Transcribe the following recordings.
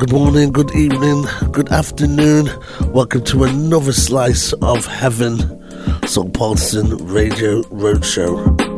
good morning, good evening, good afternoon. Welcome to another slice of heaven. Soul Partisan Radio Roadshow.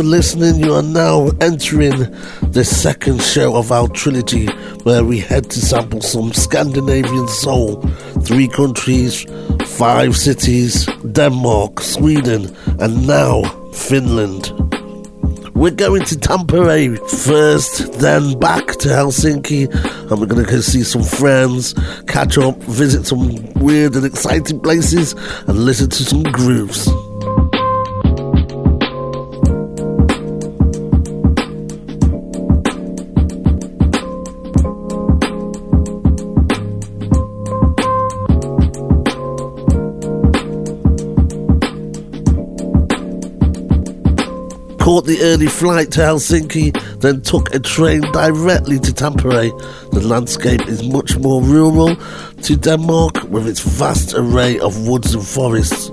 For listening. You are now entering the second show of our trilogy where we head to sample some Scandinavian soul. Three countries, five cities Denmark, Sweden, and now Finland. We're going to Tampere first, then back to Helsinki, and we're going to go see some friends, catch up, visit some weird and exciting places, and listen to some grooves. The early flight to Helsinki, then took a train directly to Tampere. The landscape is much more rural to Denmark with its vast array of woods and forests.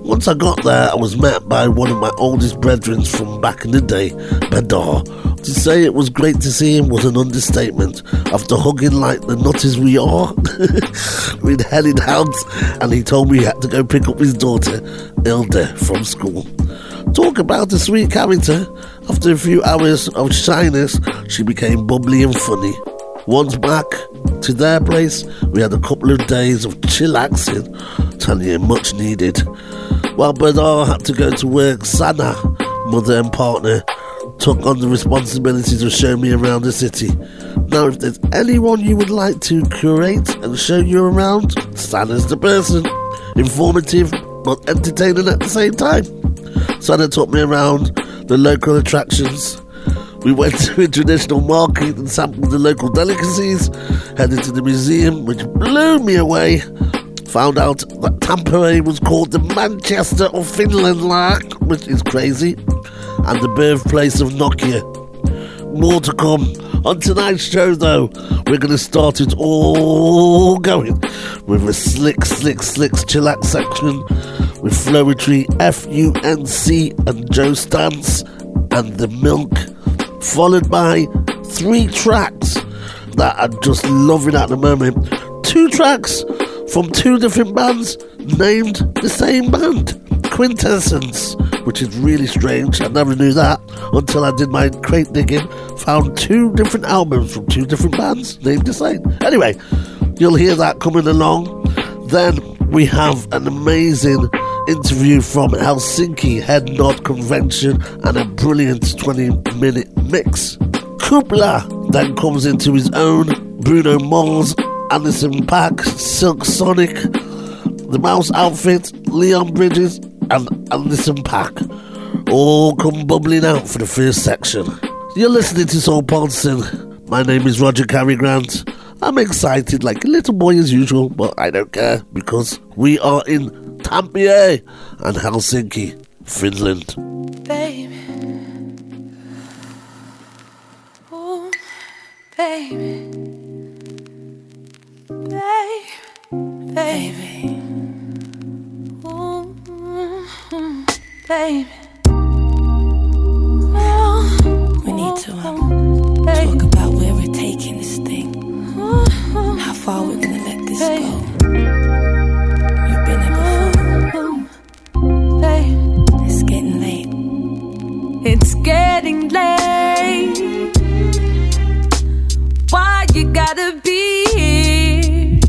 Once I got there, I was met by one of my oldest brethren from back in the day, Bedar. To say it was great to see him was an understatement. After hugging like the nutters we are, we'd headed out, and he told me he had to go pick up his daughter, Ilde, from school. Talk about a sweet character. After a few hours of shyness, she became bubbly and funny. Once back to their place, we had a couple of days of chillaxing, you much needed. While Bernard had to go to work, Sana, mother and partner, took on the responsibility to show me around the city. Now, if there's anyone you would like to curate and show you around, Sana's the person. Informative but entertaining at the same time. Sana took me around the local attractions. We went to a traditional market and sampled the local delicacies, headed to the museum, which blew me away. Found out that Tampere was called the Manchester of Finland, like, which is crazy, and the birthplace of Nokia. More to come. On tonight's show, though, we're going to start it all going with a slick, slick, slick chillax section with Flowetry, FUNC, and Joe Stance, and The Milk, followed by three tracks that I'm just loving at the moment. Two tracks from two different bands named the same band, Quintessence, which is really strange. I never knew that until I did my crate digging. Found two different albums from two different bands named the same. Anyway, you'll hear that coming along. Then we have an amazing interview from Helsinki Head Nod Convention and a brilliant 20 minute mix. Kupla then comes into his own, Bruno Mars, Anderson .Paak, Silk Sonic, The Mouse Outfit, Leon Bridges, and Anderson .Paak all come bubbling out for the first section. You're listening to Soul Partisan. My name is Roger Carey Grant. I'm excited like a little boy as usual, but I don't care because we are in Tampere and Helsinki, Finland. Baby. Ooh, baby. Baby. Baby. Ooh, baby. We need to um, talk about where it takes taking this thing? How far we're gonna let this Hey. go? You've been here before. Babe, It's getting late. it's getting late. Why you gotta be here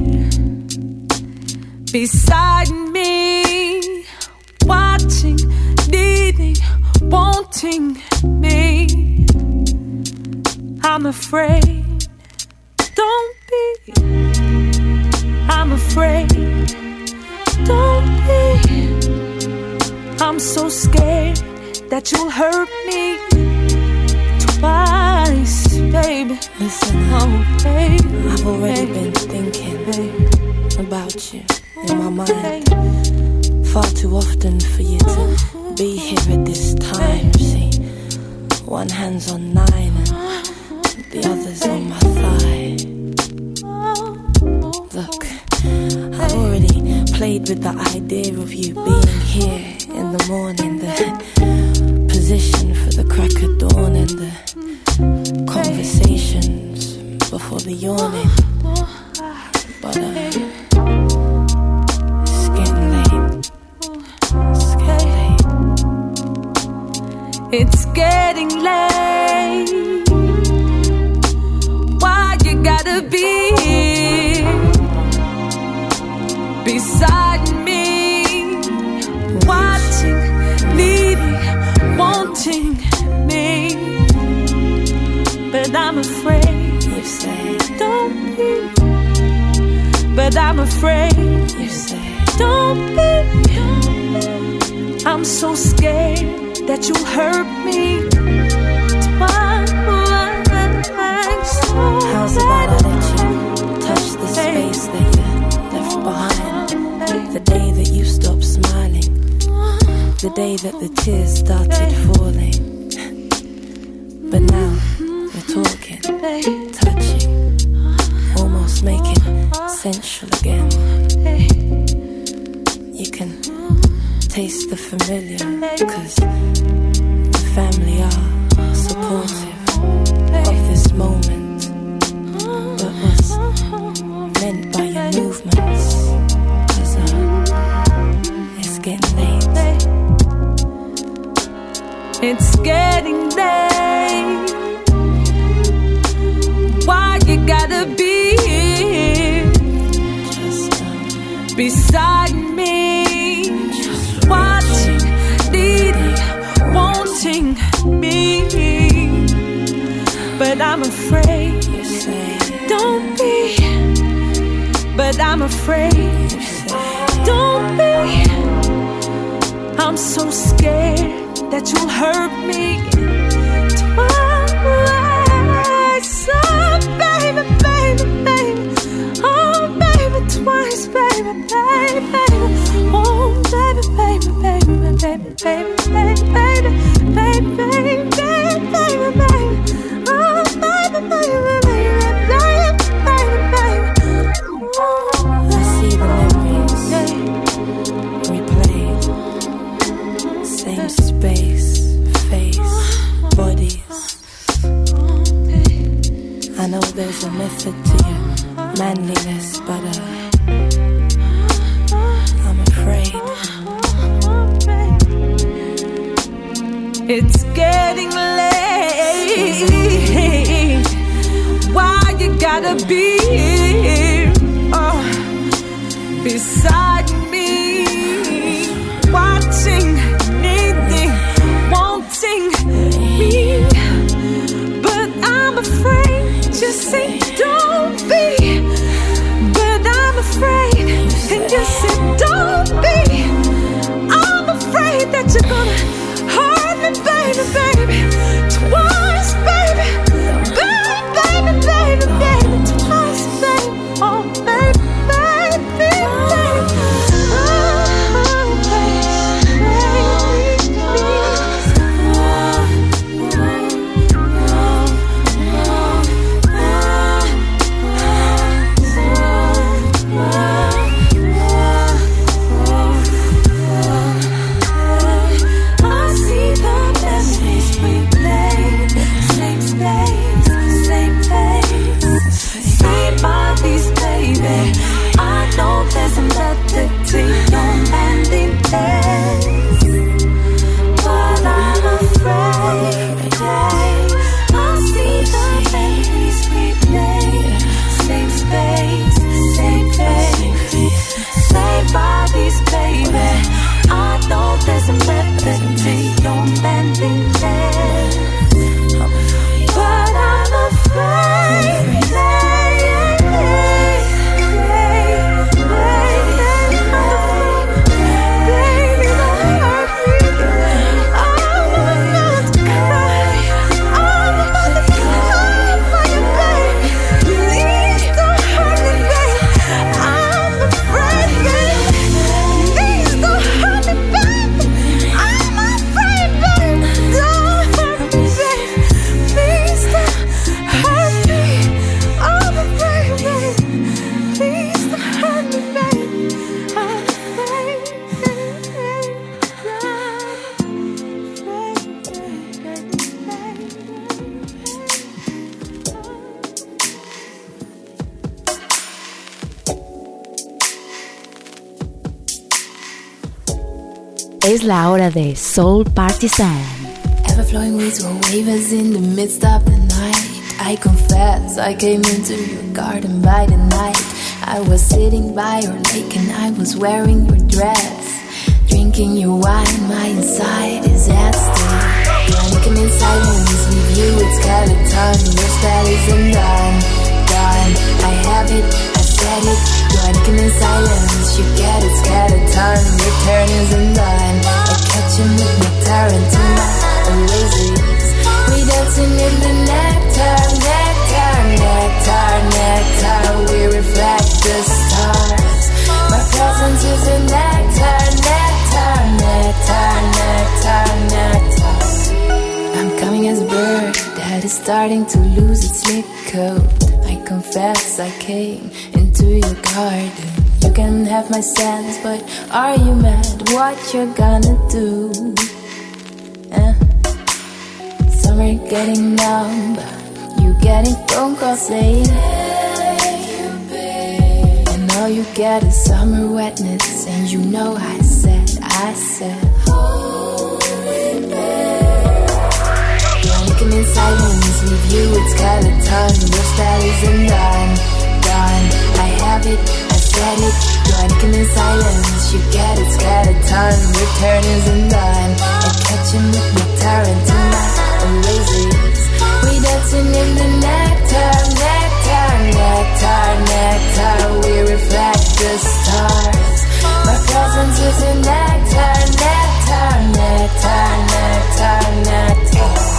beside me, watching, needing, wanting me? I'm afraid. Afraid. Don't be. I'm so scared that you'll hurt me twice, baby. Listen, Oh. I've already been thinking about you in my mind far too often for you to be here at this time. See, one hand's on nine and the other's on my thigh. Oh, oh, Look, I've already played with the idea of you being here in the morning, the position for the crack of dawn and the conversations before the yawning. But uh, it's getting late. It's getting late. It's getting late. Why you gotta be I'm afraid, You say, don't be. But I'm afraid, you say, don't be. I'm so scared that you'll hurt me twice. how's about I let you touch the space that you left behind? The day that you stopped smiling, the day that the tears started falling. Touching, almost making sensual again. You can taste the familiar, cause the family are supportive of this moment. But what's meant by your movements? Uh, it's getting late. It's getting I'm afraid, don't be. But I'm afraid, don't be. I'm so scared that you'll hurt me de Soul Partisan. Ever flowing weeds were wavers in the midst of the night. I confess I came into your garden by the night. I was sitting by your lake and I was wearing your dress. Drinking your wine, my inside is at stake. Drinking in silence with you, it's skeleton. Your spell isn't done, done. I have it, I said it. Drinking in silence, you get it, skeleton. Your turn isn't done. I catch him with my Tarantino, oasis. We dancing in the nectar, nectar, nectar, nectar. We reflect the stars. My presence is a nectar, nectar, nectar, nectar, nectar. I'm coming as a bird that is starting to lose its coat. I confess I came into your garden. You can have my sense, but are you mad? What you're gonna do? Eh? Summer getting numb, you getting phone calls saying, and all you get is summer wetness, and you know I said, I said, Drinking in silence with you, it's skeleton. Your spell isn't done, done. Have it, I said it. Drinking in silence, you get it, skeleton. Your turn isn't done. I catch him with my Tarantino, oasis. We dancing in the nectar, nectar, nectar, nectar. We reflect the stars. My presence is a nectar, nectar, nectar, nectar, nectar.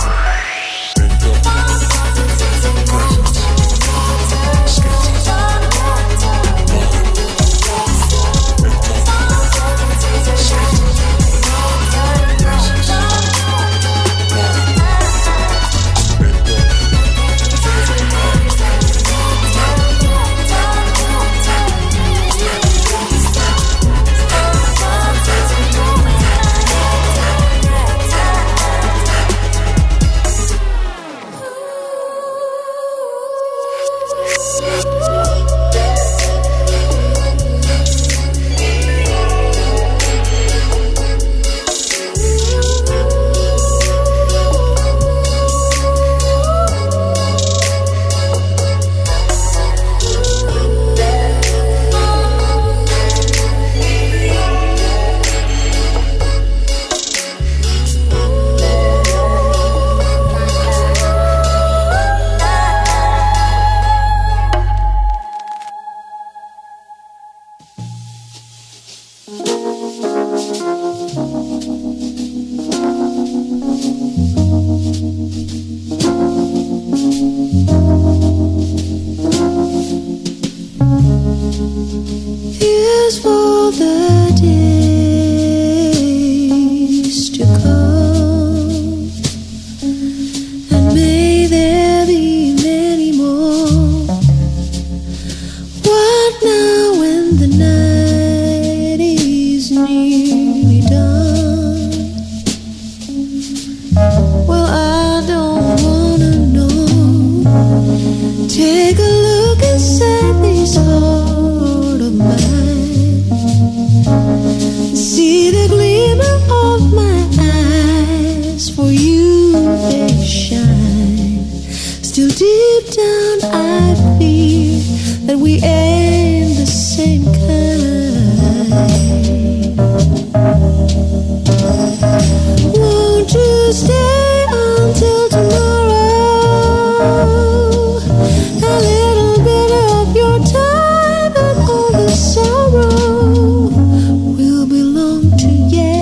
To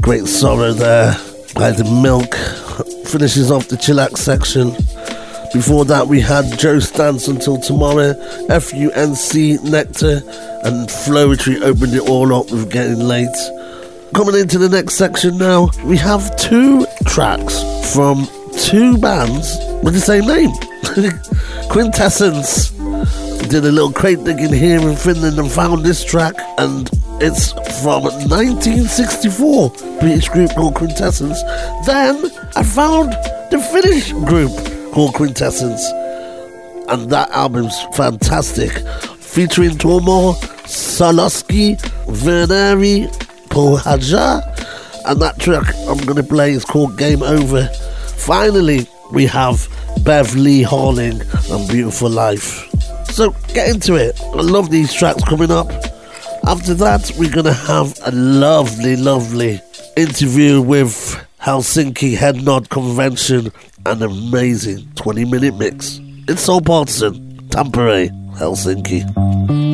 great sorrow there by the milk. Finishes off the chillax section. Before that, we had Joe Stance until tomorrow, FUNC Nectar, and Flowetry opened it all up with Getting Late. Coming into the next section now, we have two tracks from two bands with the same name Quintessence did a little crate digging here in Finland and found this track, and it's from 1964. British group called Quintessence. Then I found the Finnish group called Quintessence, and that album's fantastic, featuring Tormor, Saloski, Verneri, Pohjola, and that track I'm gonna play is called Game Over. Finally, we have Bev Lee Harling and Beautiful Life. So get into it. I love these tracks coming up. After that, we're gonna have a lovely, lovely interview with Helsinki Head Nod Convention, an amazing 20 minute mix. It's Soul Partisan, Tampere, Helsinki.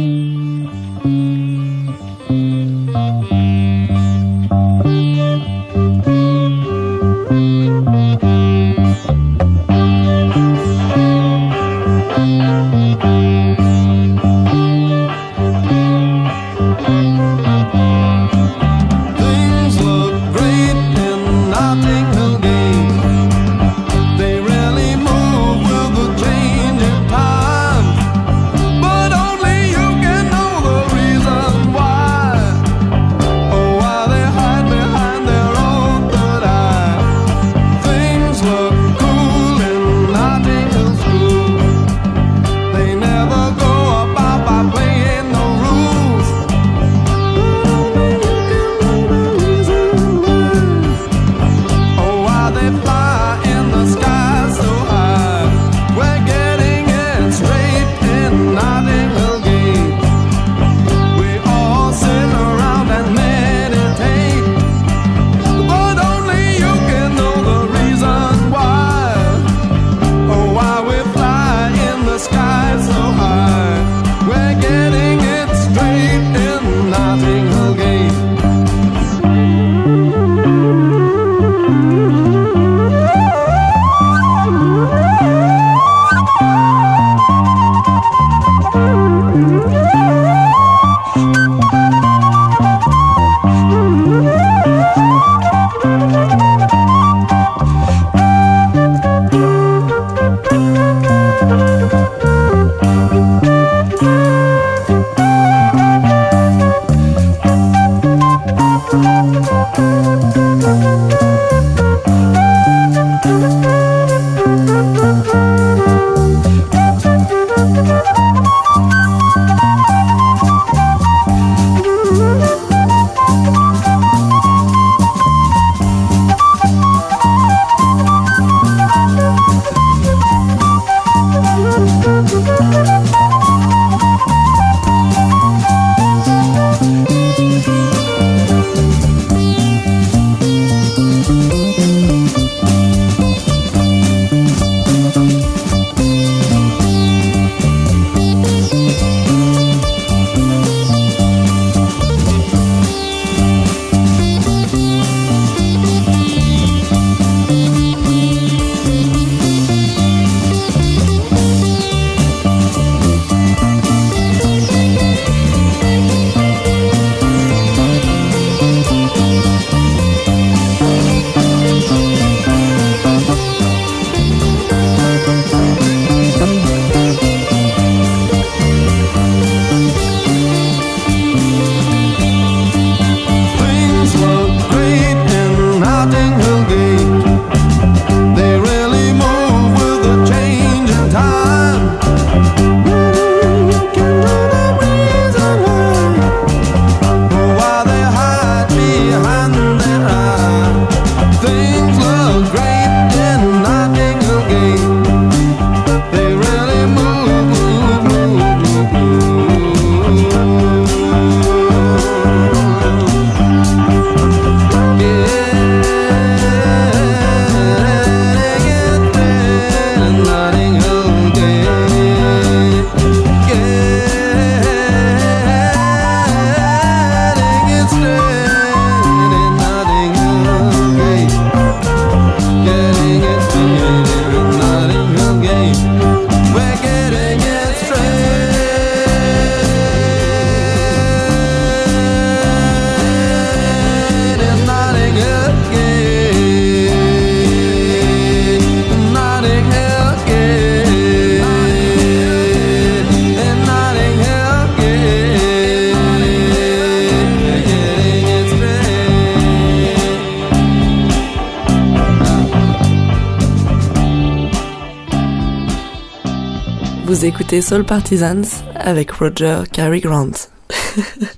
Écoutez Soul Partisans avec Roger Cary Grant.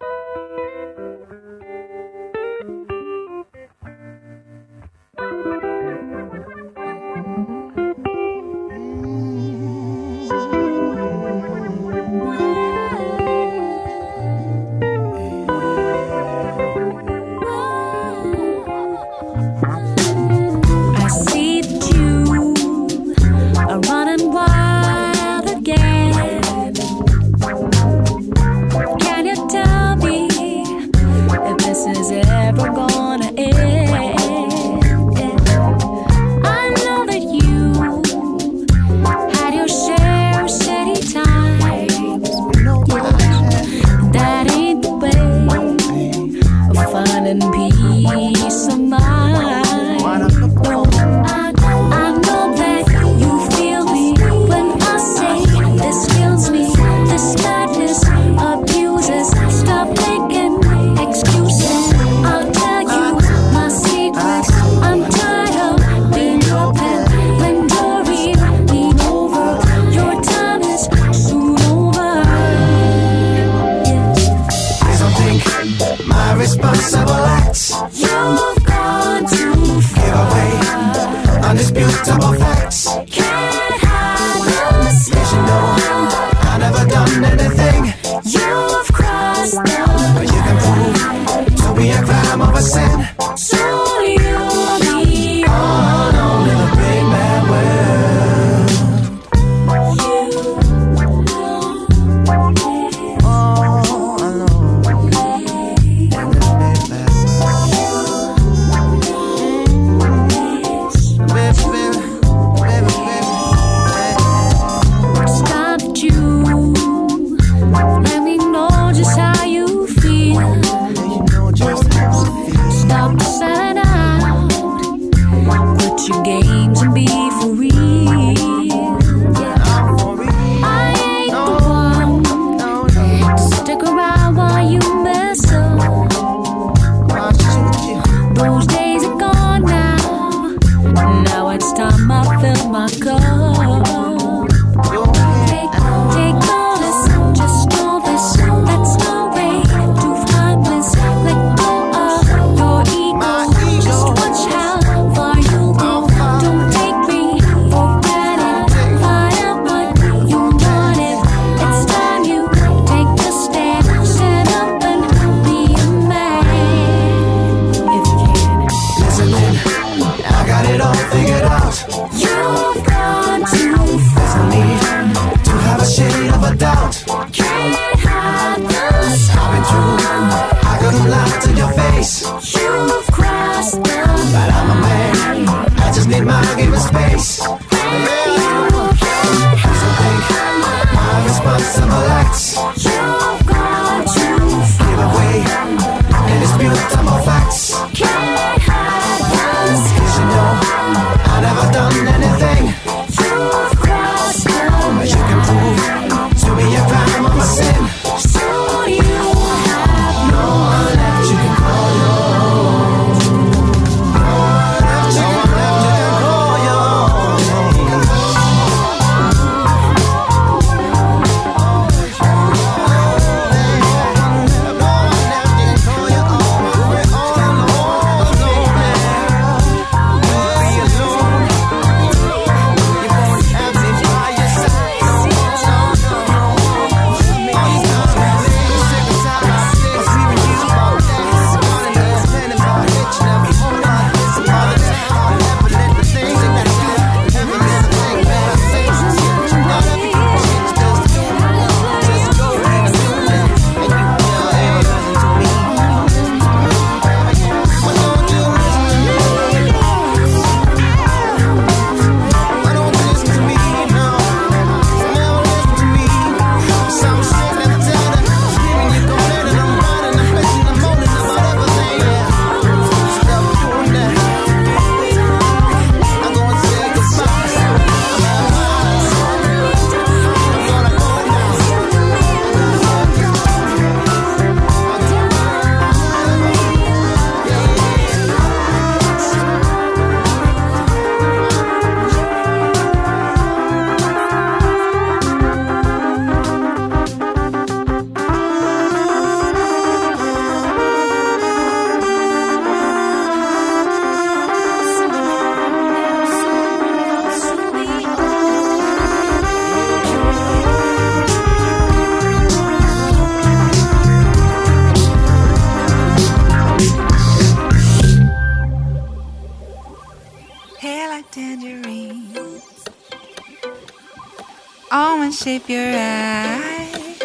Shape your eyes.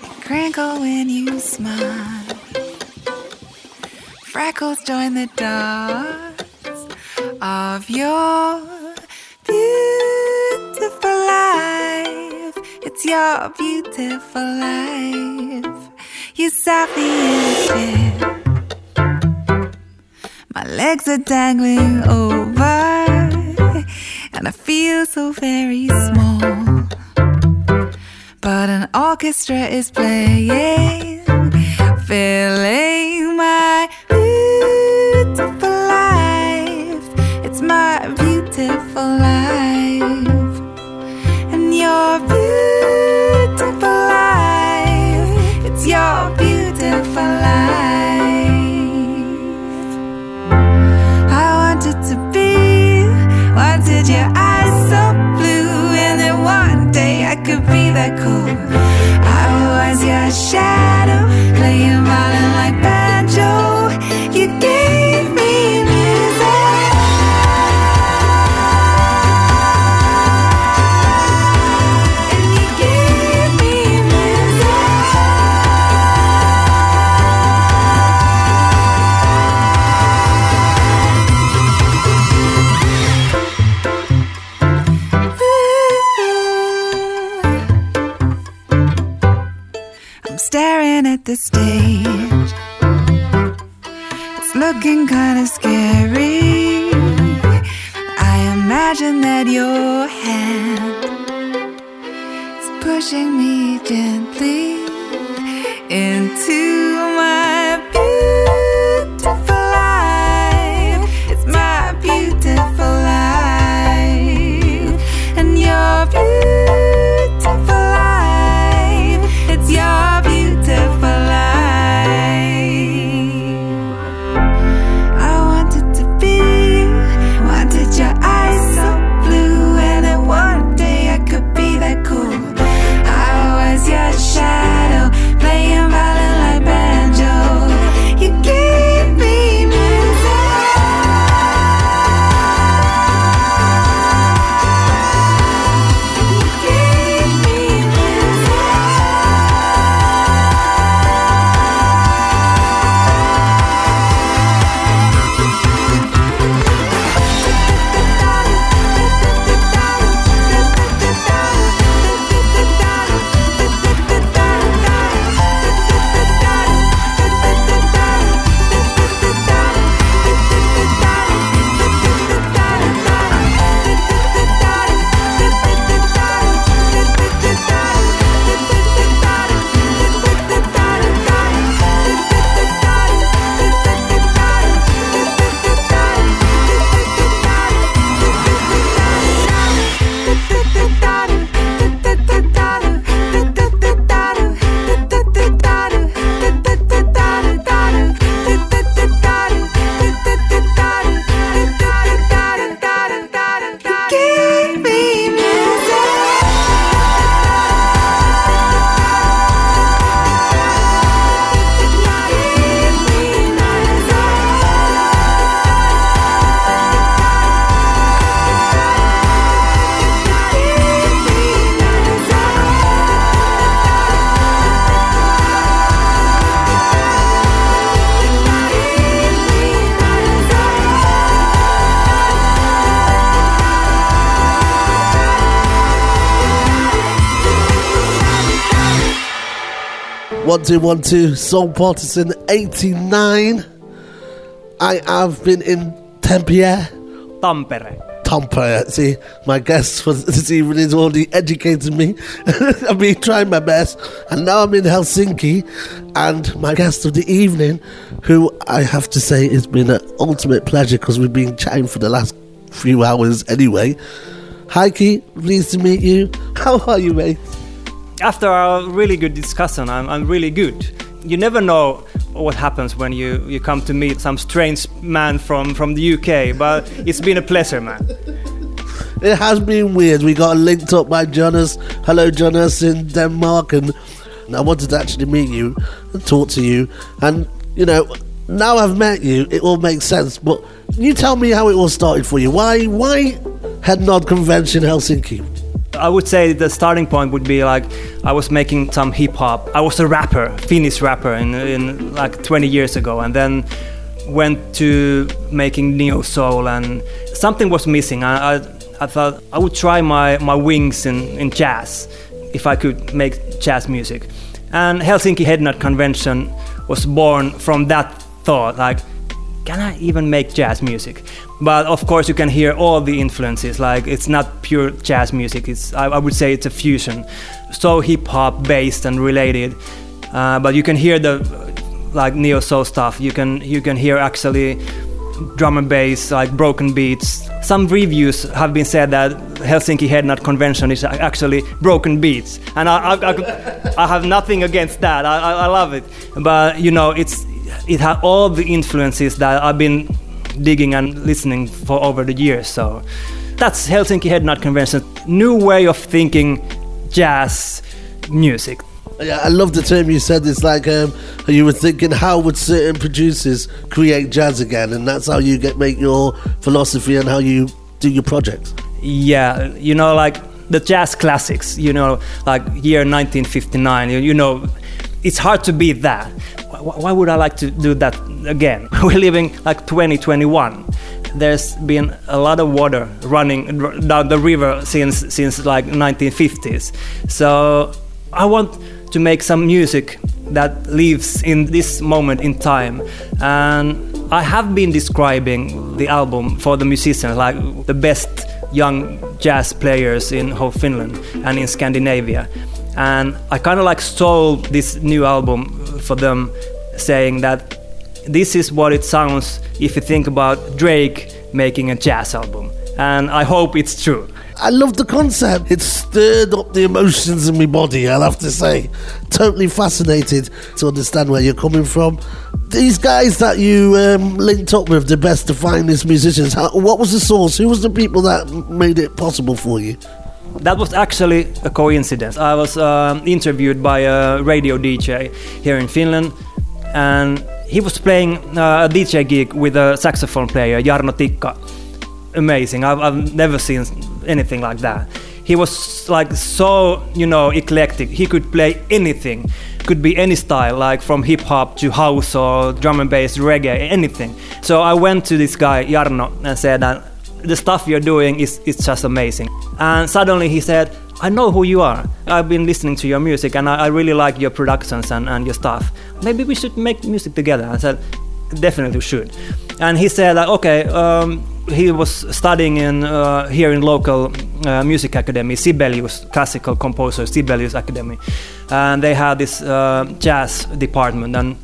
They crinkle when you smile. Freckles join the dots of your beautiful life. It's your beautiful life. You softly innocent. My legs are dangling over, and I feel so very small. But an orchestra is playing, filling my beautiful life. It's my beautiful life, and your beautiful life. It's your beautiful life. Be that cool. I was your shadow, playing violin like banjo. You gave at the stage. It's looking kinda scary. I imagine that your hand is pushing me gently into my One two one two Soul Partisan eighty nine. I have been in Tampere. Tampere. Tampere. See, my guest for this evening has already educated me. I've been trying my best, and now I'm in Helsinki. And my guest of the evening, who I have to say has been an ultimate pleasure because we've been chatting for the last few hours anyway. Heikki, pleased to meet you. How are you, mate? After a really good discussion, I'm, I'm really good. You never know what happens when you, you come to meet some strange man from, from the UK, but it's been a pleasure, man. It has been weird. We got linked up by Jonas. Hello, Jonas in Denmark, and I wanted to actually meet you and talk to you. And you know, now I've met you, it all makes sense. But you tell me how it all started for you. Why, why Head Nod Convention Helsinki? I would say the starting point would be like I was making some hip hop. I was a rapper, Finnish rapper, in, in like 20 years ago, and then went to making neo soul, and something was missing. I, I, I thought I would try my, my wings in, in jazz if I could make jazz music. And Helsinki Head Nod Convention was born from that thought, like can I even make jazz music? But of course, you can hear all the influences. Like it's not pure jazz music. It's I, I would say it's a fusion, so hip hop based and related. Uh, but you can hear the like neo soul stuff. You can you can hear actually drum and bass, like broken beats. Some reviews have been said that Helsinki Head Nod Convention is actually broken beats, and I, I, I, I have nothing against that. I, I love it, but you know, it's it had all the influences that I've been digging and listening for over the years. So that's Helsinki Head Nod Convention. New way of thinking jazz music. Yeah, I love the term you said. It's like um, you were thinking, how would certain producers create jazz again, and that's how you get make your philosophy and how you do your projects. Yeah, you know, like the jazz classics. You know, like year 1959. You, you know, it's hard to beat that. Why, would I like to do that again? We're living like 2021. There's been a lot of water running down the river since since like 1950s. So I want to make some music that lives in this moment in time. And I have been describing the album for the musicians like the best young jazz players in whole Finland and in Scandinavia. And I kind of like stole this new album for them, saying that this is what it sounds if you think about Drake making a jazz album. And I hope it's true. I love the concept. It stirred up the emotions in my body, I'll have to say. Totally fascinated to understand where you're coming from. These guys that you um, linked up with, the best, the finest musicians, how, what was the source? Who was the people that made it possible for you? That was actually a coincidence. I was um interviewed by a radio DJ here in Finland, and he was playing uh, a DJ gig with a saxophone player, Jarno Tikka. Amazing. I've, I've never seen anything like that. He was like so, you know, eclectic. He could play anything. Could be any style, like from hip hop to house or drum and bass, reggae, anything. So I went to this guy, Jarno, and said that the stuff you're doing is, is just amazing. And suddenly he said, I know who you are. I've been listening to your music and I, I really like your productions and, and your stuff. Maybe we should make music together. I said, definitely should. And he said, like, okay, um, he was studying in uh, here in local uh, music academy, Sibelius, classical composer, Sibelius Academy. And they had this uh, jazz department and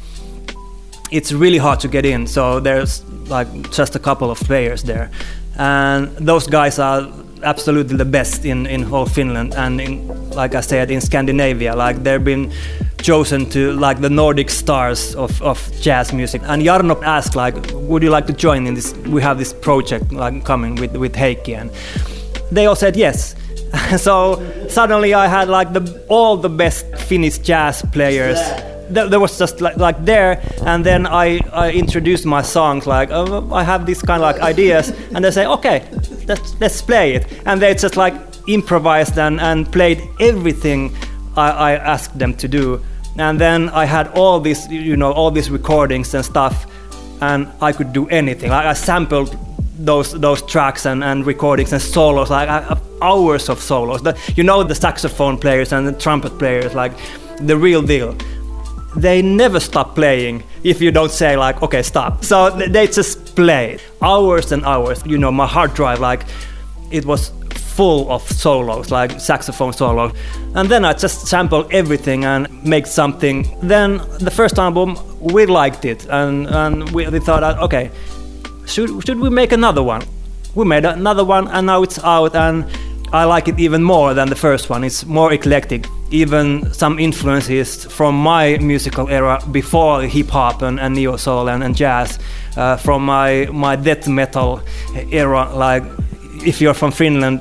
it's really hard to get in. So there's like just a couple of players there, and those guys are absolutely the best in in whole Finland and in like I said in Scandinavia. Like they've been chosen to like the Nordic stars of, of jazz music. And Jarno asked like, would you like to join in this? We have this project like coming with with Heikki, and they all said yes. so suddenly I had like the all the best Finnish jazz players th- there was just like, like there and then I, I introduced my songs like oh, I have these kind of like ideas and they say okay let's, let's play it and they just like improvised and, and played everything I, I asked them to do. And then I had all these you know all these recordings and stuff and I could do anything. Like I sampled those those tracks and, and recordings and solos like I- hours of solos. The, you know the saxophone players and the trumpet players like the real deal they never stop playing if you don't say like okay stop. So they just play. Hours and hours. You know my hard drive like it was full of solos like saxophone solo. And then i just sample everything and make something. Then the first album we liked it. And, and we, we thought okay should, should we make another one? We made another one and now it's out and I like it even more than the first one. It's more eclectic, even some influences from my musical era before hip hop and, and neo soul and, and jazz, uh, from my my death metal era. Like if you're from Finland,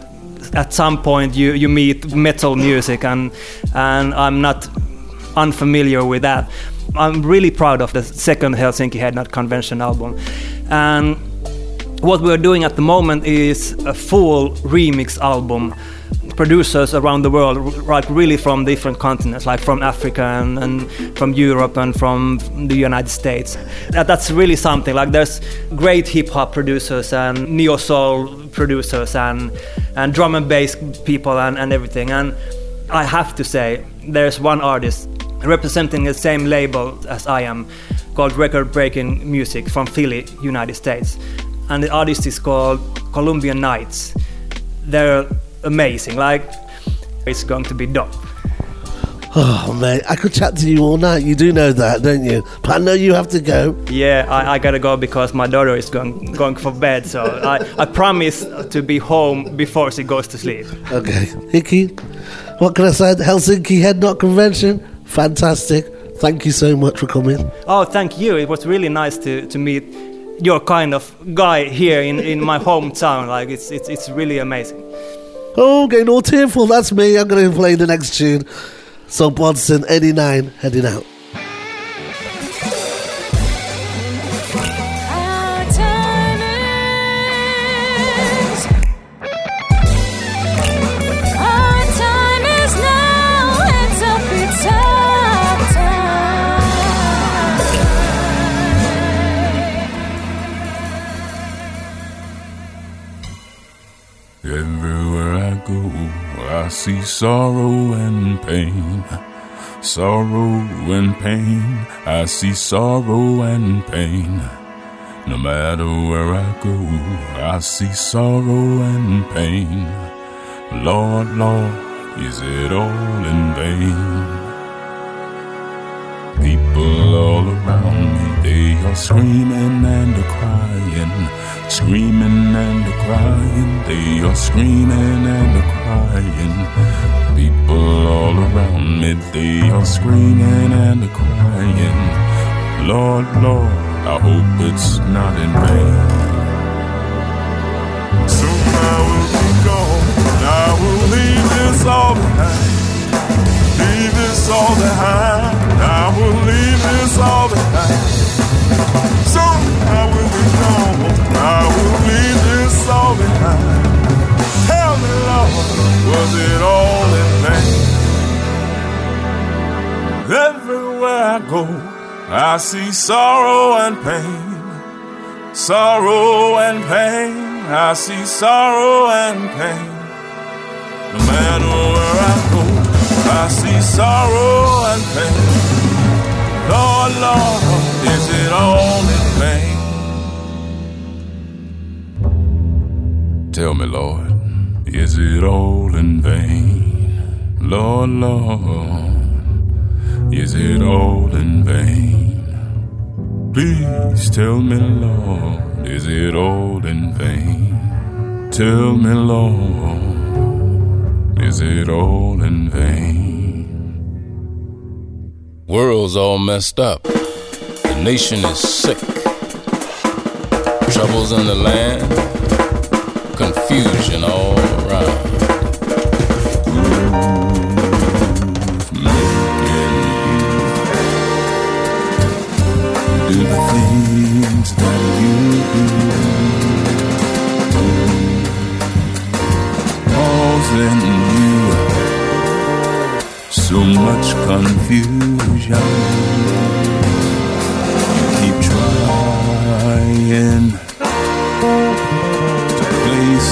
at some point you, you meet metal music, and and I'm not unfamiliar with that. I'm really proud of the second Helsinki Head Nod Convention album, and what we're doing at the moment is a full remix album producers around the world like really from different continents like from africa and, and from europe and from the united states. That, that's really something like there's great hip-hop producers and neo-soul producers and, and drum and bass people and, and everything. And i have to say there's one artist representing the same label as i am called record breaking music from philly united states. And the artist is called Colombian Nights. They're amazing. Like, it's going to be dope. Oh, mate, I could chat to you all night. You do know that, don't you? But I know you have to go. Yeah, I, I gotta go because my daughter is going going for bed. So I, I promise to be home before she goes to sleep. Okay. Heikki, what can I say? Helsinki Head Nod Convention, fantastic. Thank you so much for coming. Oh, thank you. It was really nice to, to meet your kind of guy here in, in my hometown. Like it's it's it's really amazing. Oh, getting all tearful. That's me. I'm going to play the next tune. Soul Partisan, 89, heading out. See sorrow and pain. Sorrow and pain, I see sorrow and pain. No matter where I go, I see sorrow and pain. Lord, Lord, is it all in vain? People all around me, they are screaming and crying, screaming and crying, they are screaming and crying. People all around me, they are screaming and crying. Lord, Lord, I hope it's not in vain. Soon I will be gone, I will leave this all behind. Leave this all behind. I will leave this all behind. Soon all. Tell me, Lord, was it all in vain? Everywhere I go, I see sorrow and pain. Sorrow and pain. I see sorrow and pain. No matter where I go, I see sorrow and pain. Lord, Lord, is it all in vain? Tell me, Lord, is it all in vain? Lord, Lord, is it all in vain? Please tell me, Lord, is it all in vain? Tell me, Lord. Is it all in vain? World's all messed up. The nation is sick. Troubles in the land, confusion all around. Do the things that you do. You. So much confusion.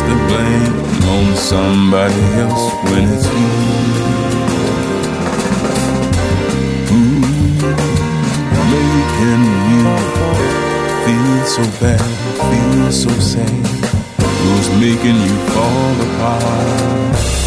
the blame on somebody else when it's me. Ooh, making you feel so bad, feel so sad. Who's making you fall apart?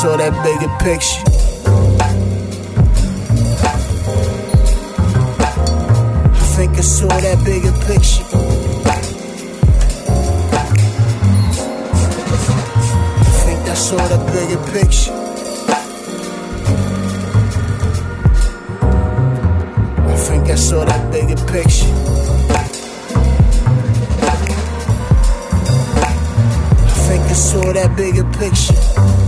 Saw that bigger picture. I think I saw that bigger picture. I think I saw that bigger picture. I think I saw that bigger picture. I think I saw that bigger picture.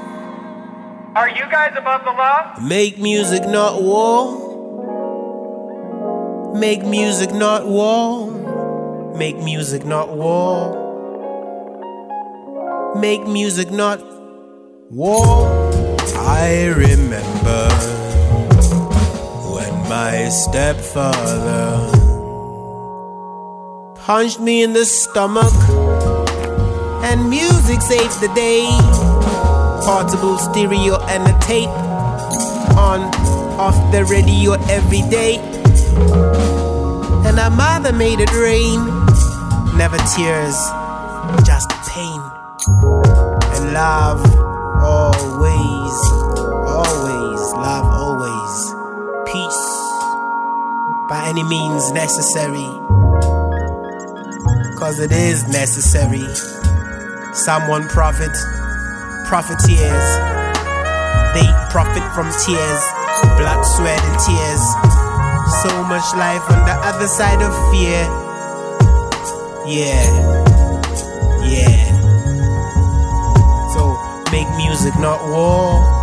The law? Make music, not war. Make music, not war. Make music, not war. Make music, not war. I remember when my stepfather punched me in the stomach, and music saved the day portable stereo and a tape. On off the radio every day. And our mother made it rain. Never tears just pain. And love always always love always. Peace by any means necessary. Cause it is necessary. Someone profit profiteers. They profit from tears, blood, sweat, and tears. So much life on the other side of fear. Yeah, yeah. So make music, not war.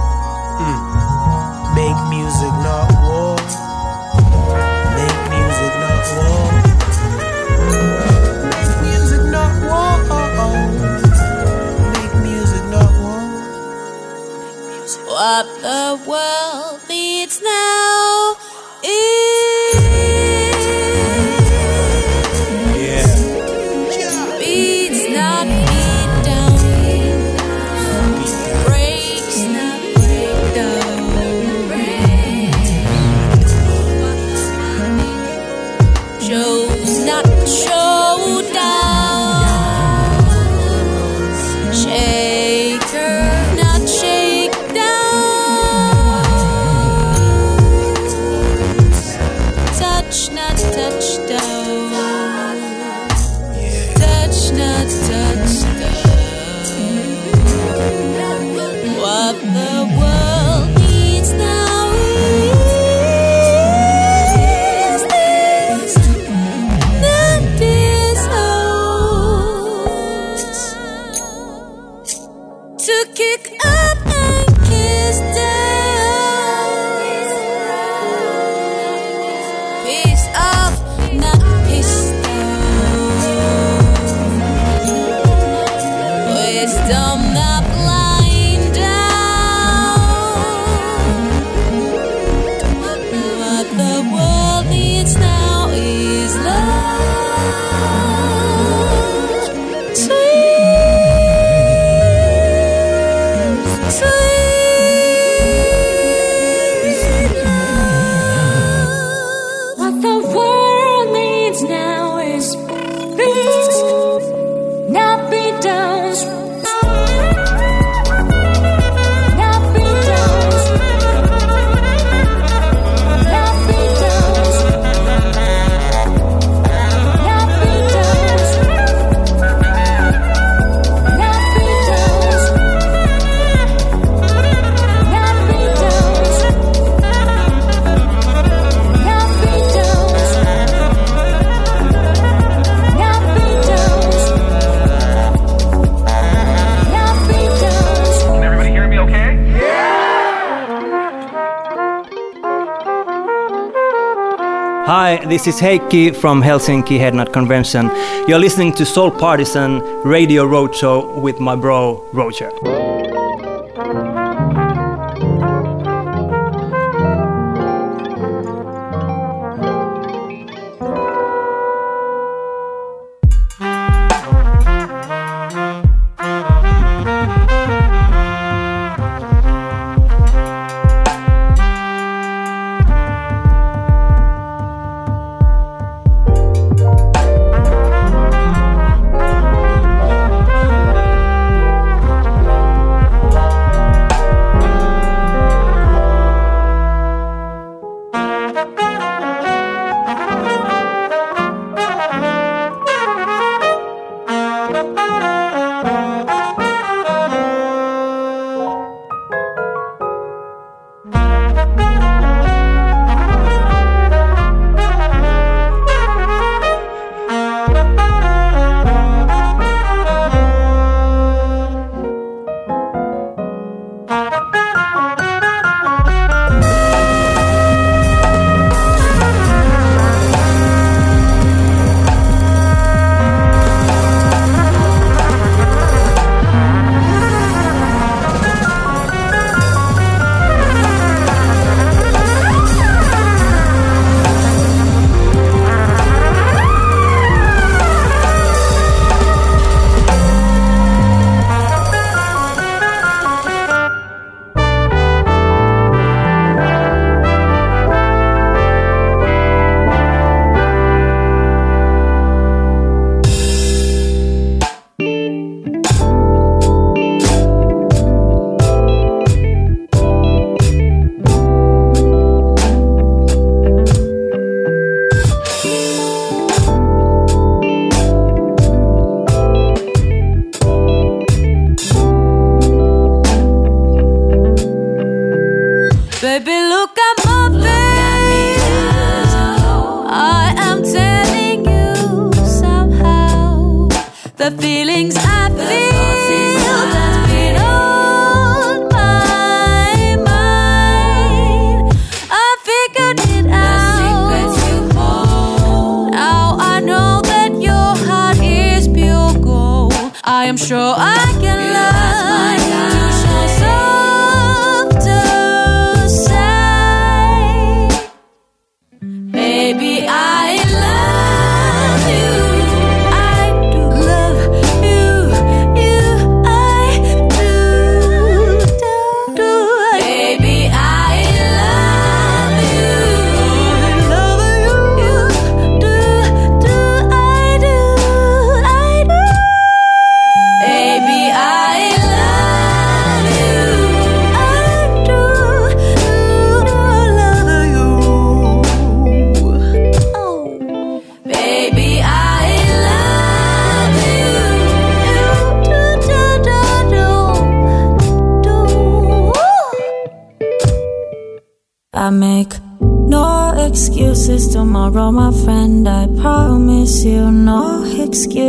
This is Heikki from Helsinki Head Nod Convention. You're listening to Soul Partisan Radio Roadshow with my bro Roger.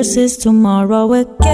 promises tomorrow again.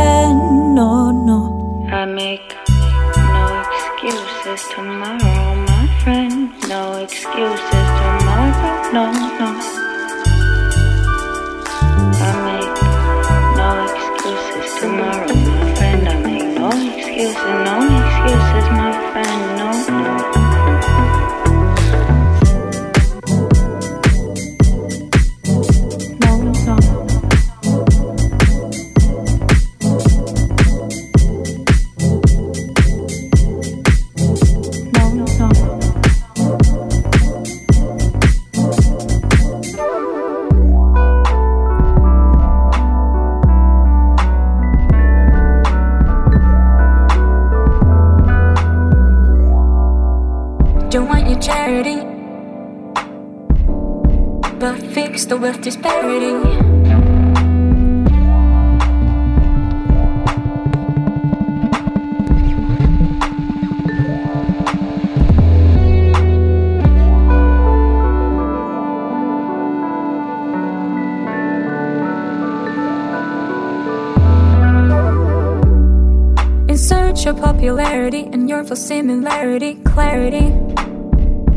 for similarity, clarity.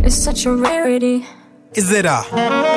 It's such a rarity. Is it a?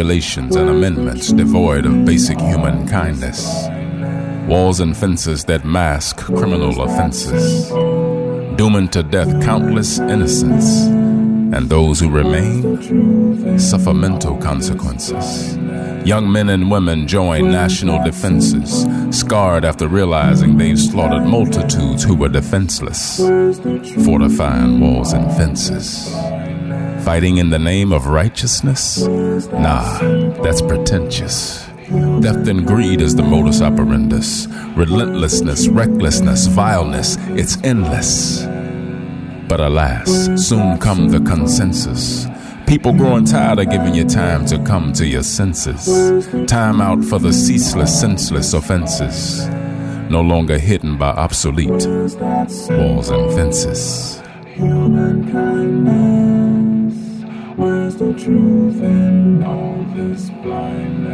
Regulations, and amendments devoid of basic human kindness. Walls and fences that mask criminal offenses. Dooming to death countless innocents. And those who remain suffer mental consequences. Young men and women join national defenses, scarred after realizing they've slaughtered multitudes who were defenseless, fortifying walls and fences. Fighting in the name of righteousness? Nah, that's pretentious. Theft and greed is the modus operandus. Relentlessness, recklessness, vileness, it's endless. But alas, soon come the consensus. People growing tired of giving you time to come to your senses. Time out for the ceaseless, senseless offenses. No longer hidden by obsolete walls and fences. Human kindness. Where's the truth in all this blindness?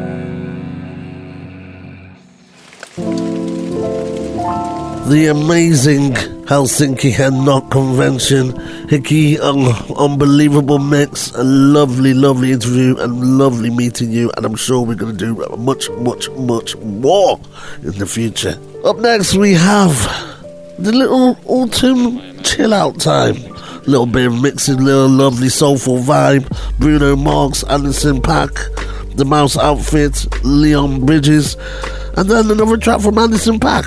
the amazing Helsinki Head Nod Convention. Heikki, un- unbelievable mix, a lovely, lovely interview, and lovely meeting you. And I'm sure we're going to do much, much, much more in the future. Up next, we have the little autumn chill out time. Little bit of mixing, little lovely soulful vibe. Bruno Mars, Anderson .Paak, The Mouse Outfit, Leon Bridges, and then another track from Anderson .Paak.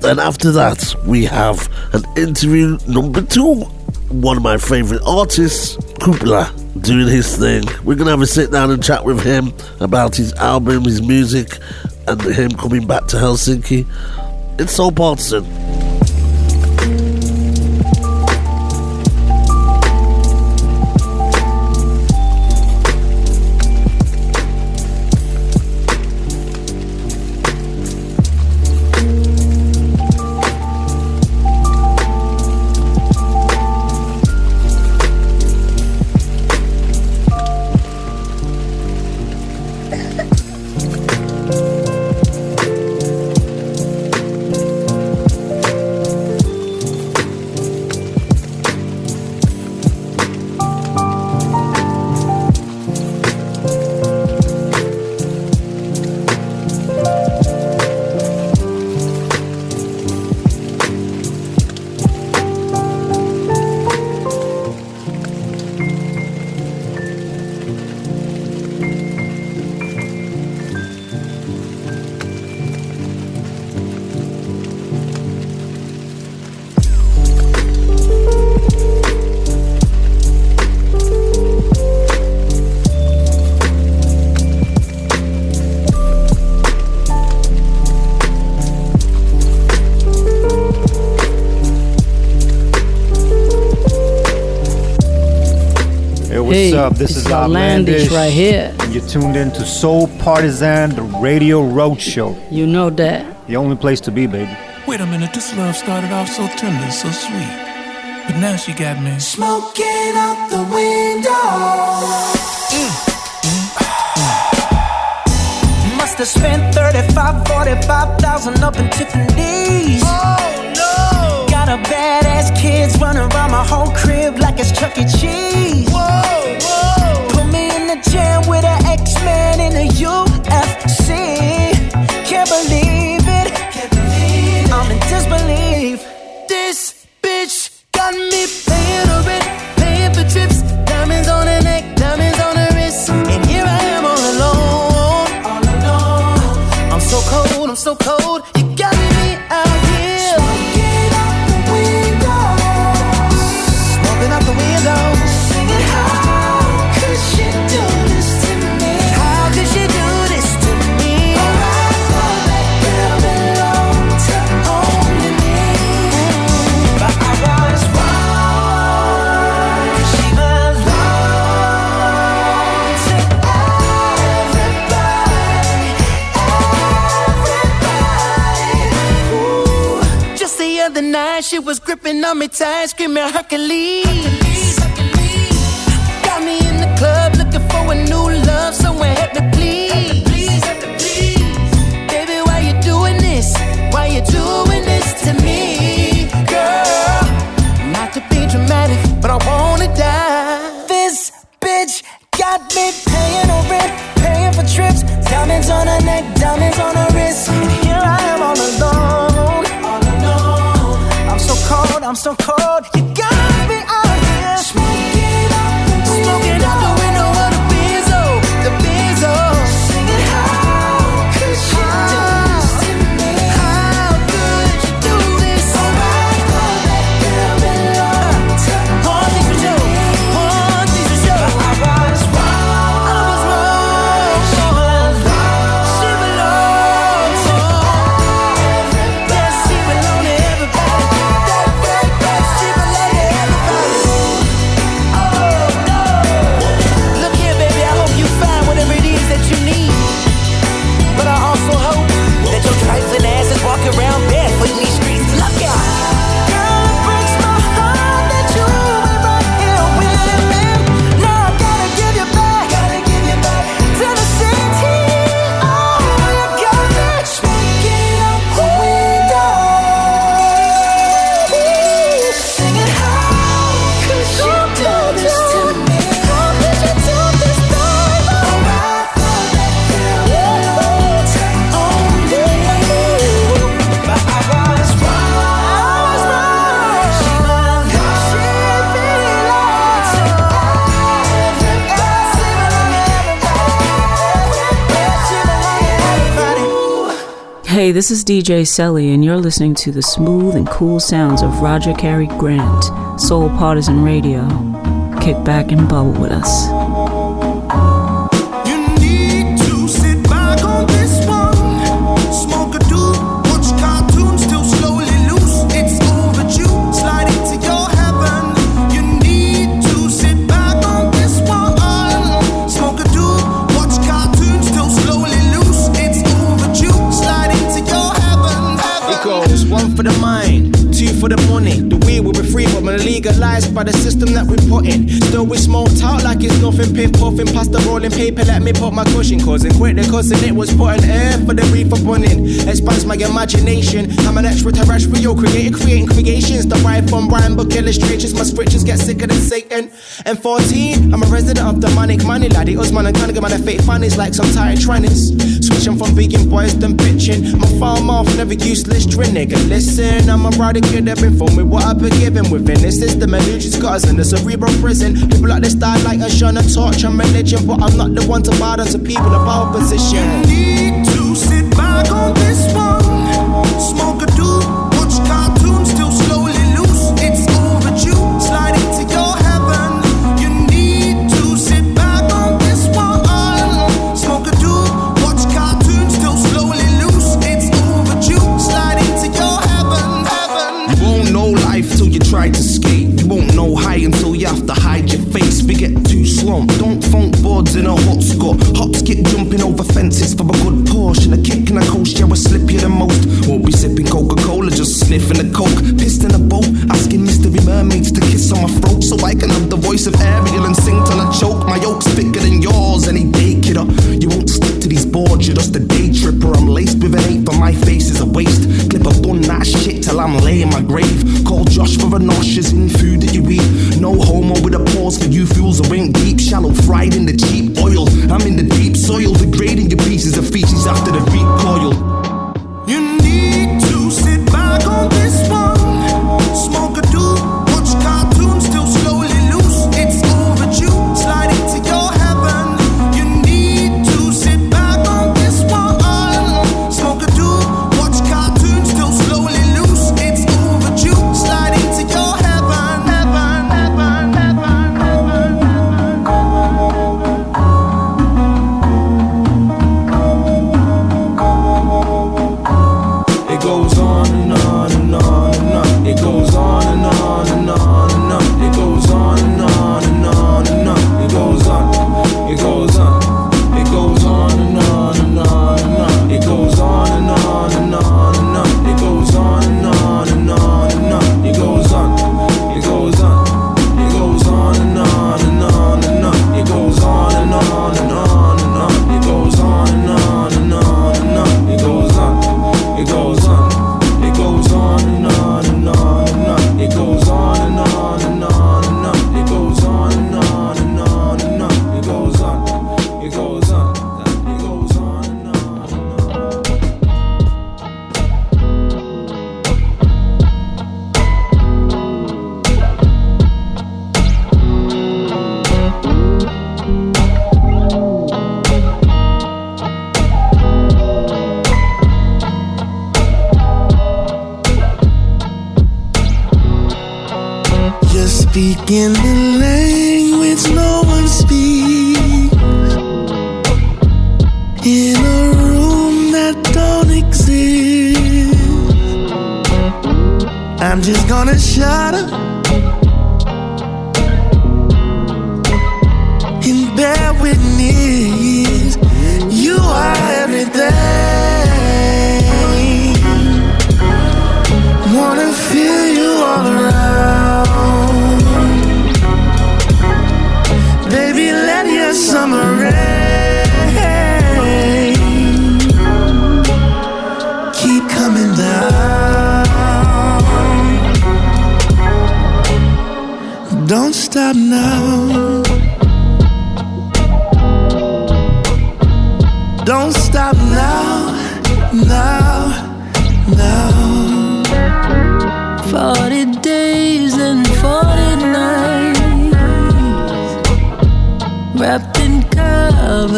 Then after that, we have an interview number two. One of my favourite artists, Kupla, doing his thing. We're gonna have a sit down and chat with him about his album, his music, and him coming back to Helsinki. It's Soul Partisan. This it's is Outlandish, Outlandish right here. And you're tuned in to Soul Partisan, the Radio Roadshow. You know that. The only place to be, baby. Wait a minute, this love started off so tender, so sweet. But now she got me smoking out the window. Mm. mm, mm. Must have spent 35, 45,000 up in Tiffany's. Oh no! Got a badass kids running around my whole crib like it's Chuck E. Cheese jam with an X-Man in the UFC. Gripping on me tight, screaming Hercules. Hey, this is DJ Selly, and you're listening to the smooth and cool sounds of Roger Cary Grant, Soul Partisan Radio. Kick back and bubble with us. But by the system that we put in. Still, we smoked out like it's nothing. Piff puffing past the rolling paper. Let me put my cushion, cousin. Quick, the cousin, it was putting air for the reefer bunning. Expands my imagination. I'm an extraterrestrial creator, creating creations derived from rhyme book illustrations. My scriptures get sicker than Satan. And 14, I'm a resident of the manic money laddie. Usman and Cunningham, and I fake funnies like some tired trannies. Switching from vegan boys than bitching. My farm off, never useless drink, nigga. Listen, I'm a rider kid, I've been with what I've been given within this system. And Lucius scars in the cerebral prison. People like this die like a shun a torch on religion, but I'm not the one to down to people of our position. need to sit back on this one. Smoke a doobie, high boards in a hot spot, hops get jumping over fences for a good portion. A kick in a coast, yeah, we're slippier than most. Won't be sipping Coca Cola, just sniffing the coke. Pissed in a boat, asking mystery mermaids to kiss on my throat so I can have the voice of Ariel and sing till I choke. My yoke's thicker than yours, any day, kiddo. You won't stick to these boards, you're just a day tripper. I'm laced with an eight, but my face is a waste. Clip a bun that shit till I'm laying my grave. Call Josh for a nauseous in food that you eat. No homo with a pause for you fools who ain't deep. Shallow fried in the cheap oil. I'm in the deep soil, degrading your pieces of feces after the recoil. You need to sit back on this one, smoke a doobie.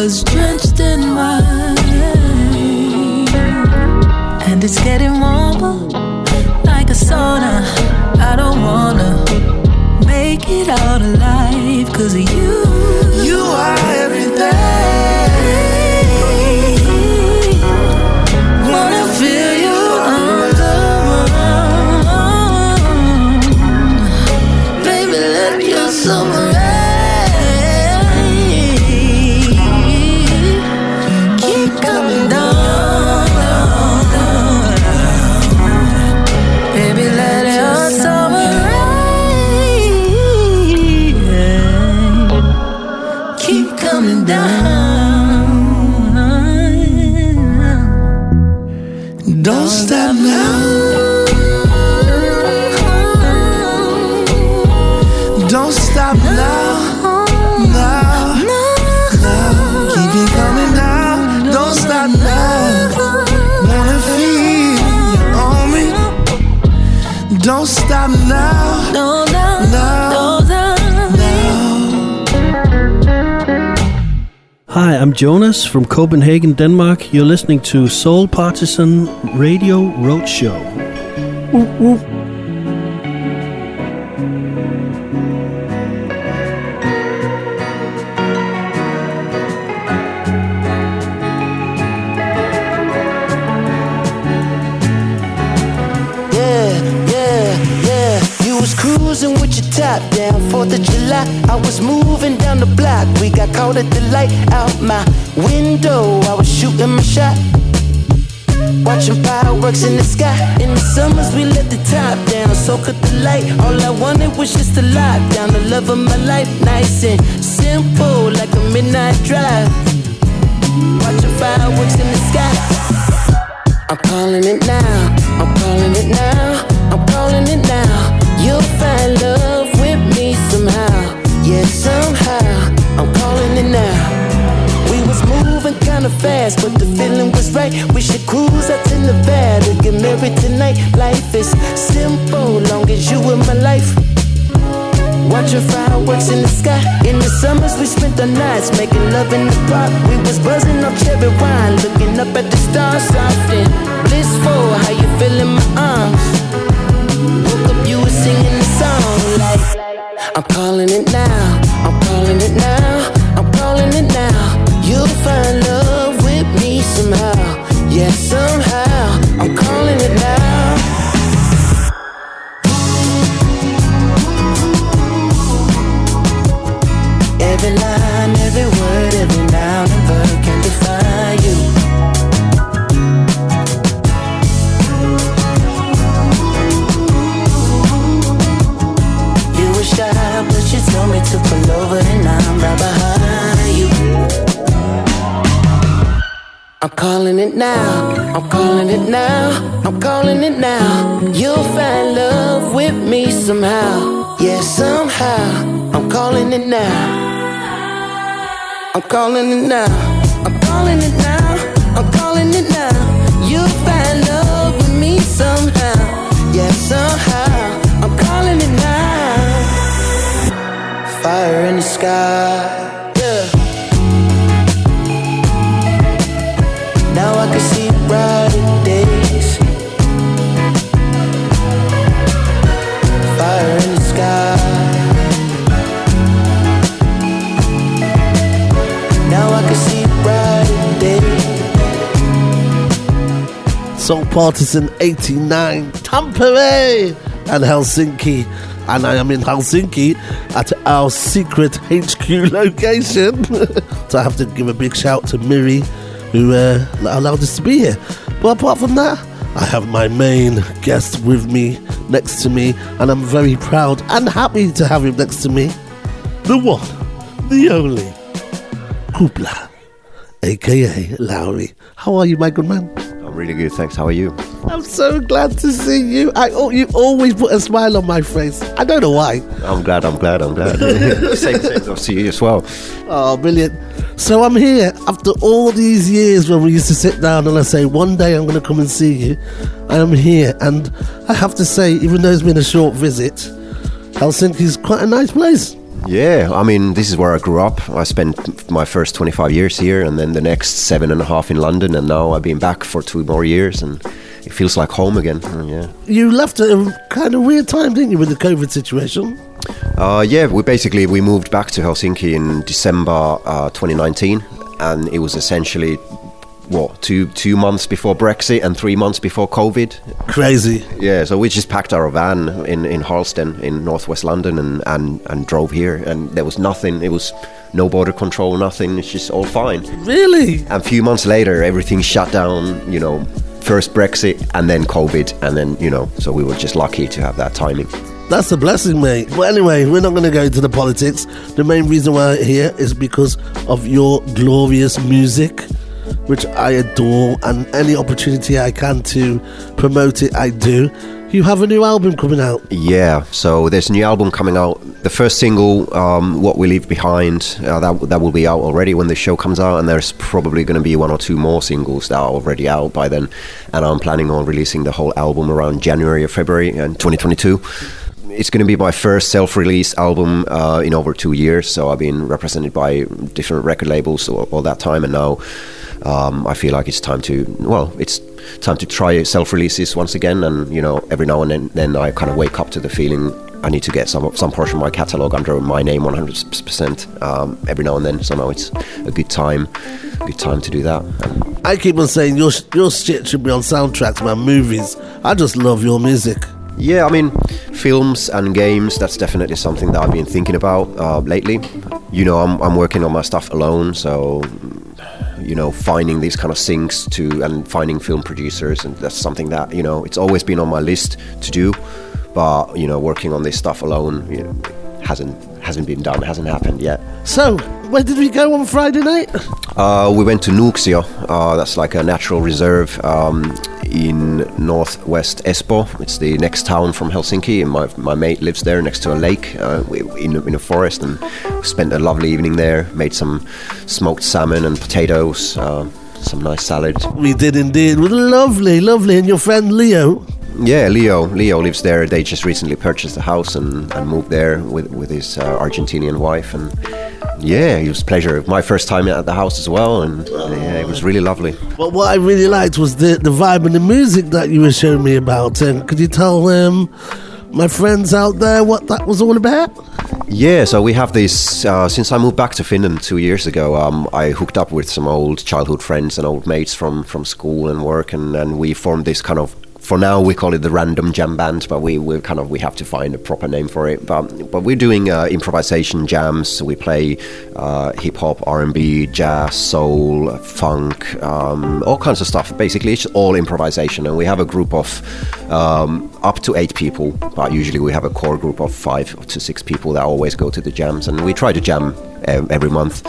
was I'm Jonas from Copenhagen, Denmark. You're listening to Soul Partisan Radio Roadshow. Ooh, ooh. Partisan 89, Tampere and Helsinki. And I am in Helsinki at our secret HQ location. so I have to give a big shout to Miri, who uh, allowed us to be here. But apart from that, I have my main guest with me, next to me, and I'm very proud and happy to have him next to me. The one, the only, Kupla, aka Lauri. How are you, my good man? Really good, thanks. How are you? I'm so glad to see you. I oh, you always put a smile on my face. I don't know why. I'm glad, I'm glad, I'm glad. same, same to see you as well. Oh, brilliant. So I'm here after all these years when we used to sit down and I say, one day I'm going to come and see you. I am here. And I have to say, even though it's been a short visit, Helsinki's quite a nice place. Yeah, I mean, this is where I grew up. I spent my first 25 years here and then the next seven and a half in London. And now I've been back for two more years and it feels like home again. Yeah. You left at a kind of weird time, didn't you, with the COVID situation? Uh, yeah, we basically we moved back to Helsinki in December uh, 2019, and it was essentially what two two months before Brexit and three months before COVID. Crazy. Yeah, so we just packed our van in in Harlesden in northwest London and and and drove here, and there was nothing. It was no border control, nothing. It's just all fine. Really? And a few months later, everything shut down. You know. First Brexit and then COVID, and then, you know, so we were just lucky to have that timing. That's a blessing, mate. But anyway, we're not going to go into the politics. The main reason why I'm here is because of your glorious music, which I adore, and any opportunity I can to promote it, I do. You have a new album coming out. Yeah, so there's a new album coming out. The first single, um, "What We Leave Behind," uh, that that will be out already when the show comes out, and there's probably going to be one or two more singles that are already out by then. And I'm planning on releasing the whole album around January or February in 2022. It's going to be my first self-release album uh, in over two years. So I've been represented by different record labels all, all that time, and now um, I feel like it's time to well, it's time to try self-releases once again. And you know, every now and then, then I kind of wake up to the feeling I need to get some some portion of my catalog under my name 100% um, every now and then. So now it's a good time, good time to do that. And I keep on saying your your shit should be on soundtracks, man, movies. I just love your music. Yeah, I mean, films and games, that's definitely something that I've been thinking about uh, lately. You know, I'm, I'm working on my stuff alone, so, you know, finding these kind of syncs to and finding film producers, and that's something that, you know, it's always been on my list to do. But, you know, working on this stuff alone you know, hasn't hasn't been done, hasn't happened yet. So, where did we go on Friday night? Uh, we went to Nuuksio. Uh, that's like a natural reserve um, in northwest Espoo. It's the next town from Helsinki, and my, my mate lives there next to a lake uh, in, a- in a forest. And spent a lovely evening there. Made some smoked salmon and potatoes. Uh, some nice salad. We did indeed. It was lovely, lovely. And your friend Leo? Yeah, Leo. Leo lives there. They just recently purchased a house and, and moved there with with his uh, Argentinian wife. And yeah, it was a pleasure. My first time at the house as well, and yeah, it was really lovely. But what I really liked was the, the vibe and the music that you were showing me about. And could you tell um, my friends out there what that was all about? Yeah, so we have this. Uh, since I moved back to Finland two years ago, um, I hooked up with some old childhood friends and old mates from, from school and work, and, and we formed this kind of. For now, we call it the Random Jam Band, but we we kind of we have to find a proper name for it. But but we're doing uh, improvisation jams. So we play uh, hip hop, R and B, jazz, soul, funk, um, all kinds of stuff. Basically, it's all improvisation, and we have a group of um, up to eight people. But usually, we have a core group of five to six people that always go to the jams, and we try to jam um, every month.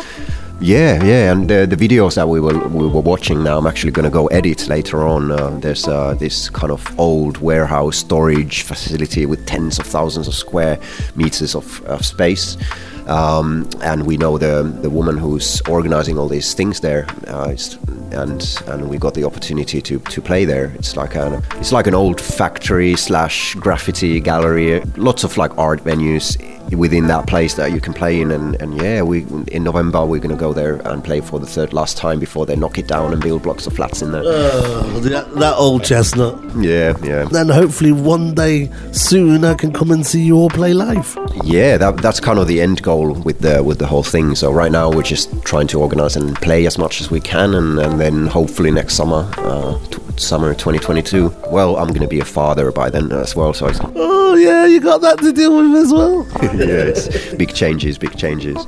Yeah, yeah, and uh, the videos that we were we were watching now, I'm actually going to go edit later on. Uh, there's uh, this kind of old warehouse storage facility with tens of thousands of square meters of, of space, um, and we know the the woman who's organizing all these things there, uh, and and we got the opportunity to, to play there. It's like an it's like an old factory slash graffiti gallery. Lots of like art venues within that place that you can play in and, and yeah we in november we're going to go there and play for the third last time before they knock it down and build blocks of flats in there Oh, that, that old chestnut. yeah yeah Then hopefully one day soon I can come and see you all play live. yeah that, that's kind of the end goal with the with the whole thing. So right now we're just trying to organize and play as much as we can and, and then hopefully next summer uh, t- summer 2022 well i'm going to be a father by then as well so it's, Oh yeah, you got that to deal with as well. yeah, it's big changes, big changes.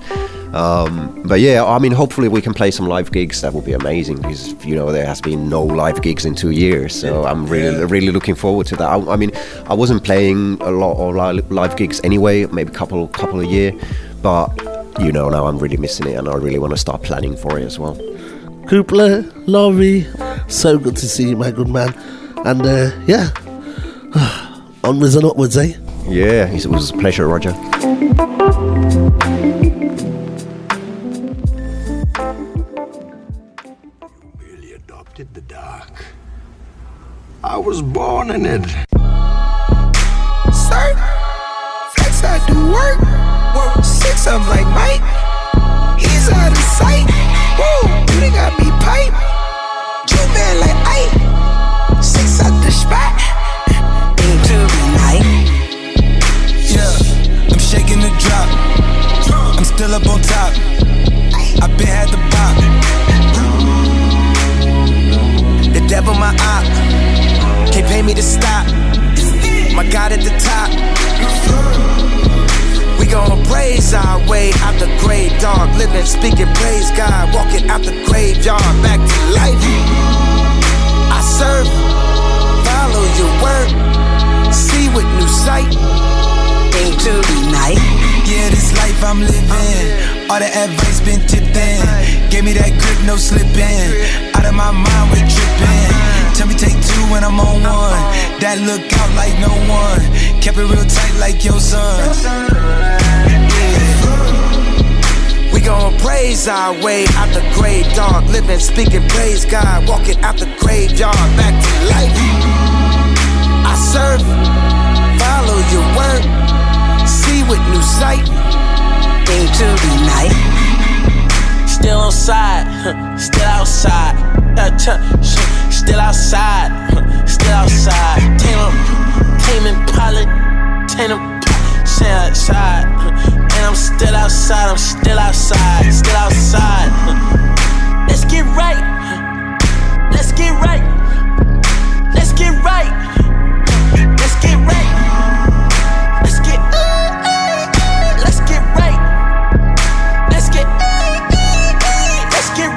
Um, but yeah, I mean, hopefully we can play some live gigs. That would be amazing because you know there has been no live gigs in two years, so I'm really, really looking forward to that. I, I mean, I wasn't playing a lot of live gigs anyway, maybe a couple, couple a year, but you know now I'm really missing it, and I really want to start planning for it as well. Kupla, Lauri, so good to see you, my good man. And uh, yeah, onwards and upwards, eh? Yeah, it was a pleasure, Roger. adopted the dark. I was born in it. Sir, flex I do work. Work six of 'em like Mike. He's out of sight. Whoa, you got me pipe. Two man like Ike. Six at the spot. Into the night. Yeah, I'm shaking the drop. I'm still up on top. I been had the bop. The devil my op. Can't pay me to stop. My God at the top. Praise our way out the grave, dog. Living, speaking, praise God. Walking out the graveyard, back to life. I serve, follow your word, see with new sight. The night. Yeah, this life I'm living. All the advice been tipped in. Gave me that grip, no slipping. Out of my mind, we tripping. Tell me take two when I'm on one. That look out like no one. Kept it real tight like your son. We gon' praise our way out the grave, dog. Living, speaking, praise God. Walking out the graveyard, back to life. I serve, follow your word, see with new sight. Into the night. Still on side, huh, still outside. Uh, Still outside, still outside. Tame 'em, tame Impala, tame 'em, stay outside. And I'm still outside, I'm still outside, still outside. Let's get right, let's get right, let's get right, let's get right, let's get, let's get right. Let's get, let's get.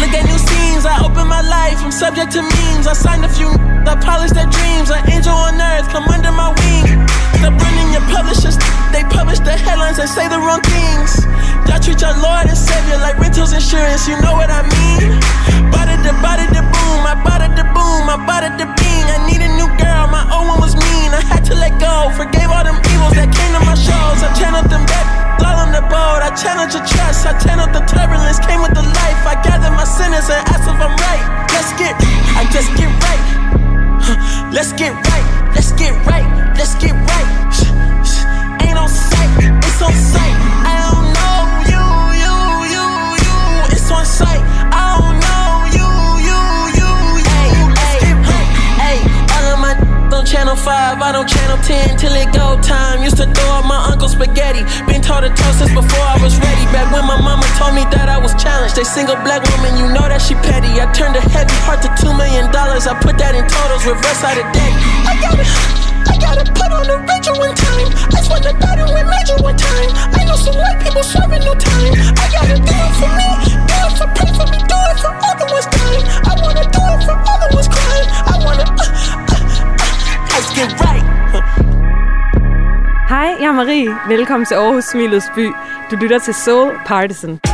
Look at new scenes. I open my life. I'm subject to memes. I signed a few. I polish their dreams. An angel on earth, come under my wing. Stop running your publishers. They publish the headlines and say the wrong things. Y'all treat your Lord and Savior like rentals insurance. You know what I mean? It, the bought the boom. I bought it, the boom. I bought it, the bean. I need a new girl. My old one was mean. I had to let go. Forgave all them evils that came to my shows. I channeled them back. All on the boat, I challenge your trust. I channeled the turbulence, came with the life. I gathered my sinners and asked if I'm right. Let's get, I just get right, let's get right, let's get right. Shh, shh, Ain't on sight, it's on sight. I don't know you, you, you, you. It's on sight. Channel 5, I don't channel 10 till it go time. Used to throw up my uncle's spaghetti. Been taught to toast since before I was ready. Back when my mama told me that I was challenged. They single black woman, you know that she petty. I turned a heavy heart to two million dollars. I put that in totals, reverse out of debt. I got it. I gotta put on the Rachel one time. I swear to God, I went major one time. I know some white people serving no time. I gotta do it for me, do it for pray for me, do it for all the ones dying. I wanna do it for all the ones crying. I wanna, uh, let's get right. Hej, jeg er Marie. Velkommen til Aarhus Smilets by. Du lytter til Soul Partisan.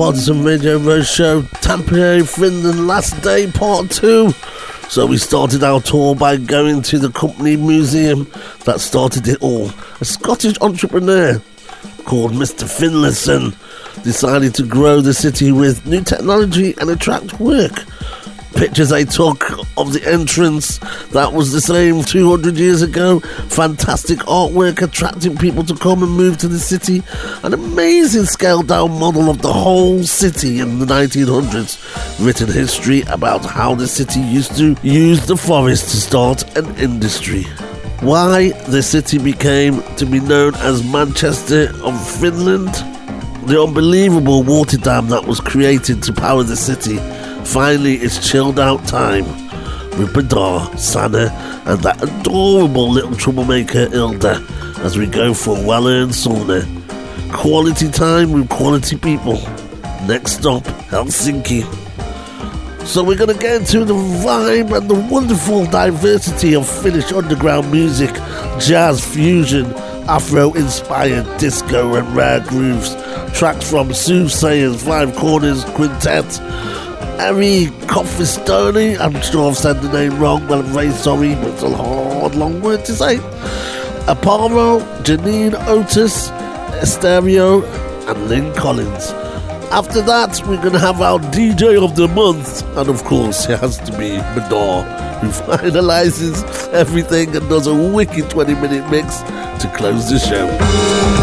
Partisan Radio Roadshow, Tampere, Finland, last day, part two. So we started our tour by going to the company museum that started it all. A Scottish entrepreneur called Mr. Finlayson decided to grow the city with new technology and attract work. Pictures I took of the entrance, that was the same 200 years ago. Fantastic artwork attracting people to come and move to the city. An amazing scaled down model of the whole city in the 1900s. Written history about how the city used to use the forest to start an industry. Why the city became to be known as Manchester of Finland the unbelievable water dam that was created to power the city. Finally, it's chilled out time with Badar, Sana, and that adorable little troublemaker Ilda as we go for a well earned sauna. Quality time with quality people. Next stop, Helsinki. So we're going to get into the vibe and the wonderful diversity of Finnish underground music, jazz fusion, Afro-inspired disco and rare grooves. Tracks from Soothsayers, Five Corners Quintet, Harry Coffistoni, I'm sure I've said the name wrong, but I'm very sorry, but it's a hard, long word to say. Aparo, Janine Otis, Estereo, and Lynn Collins. After that, we're going to have our DJ of the month, and of course, it has to be Mador, who finalizes everything and does a wicked 20 minute mix to close the show.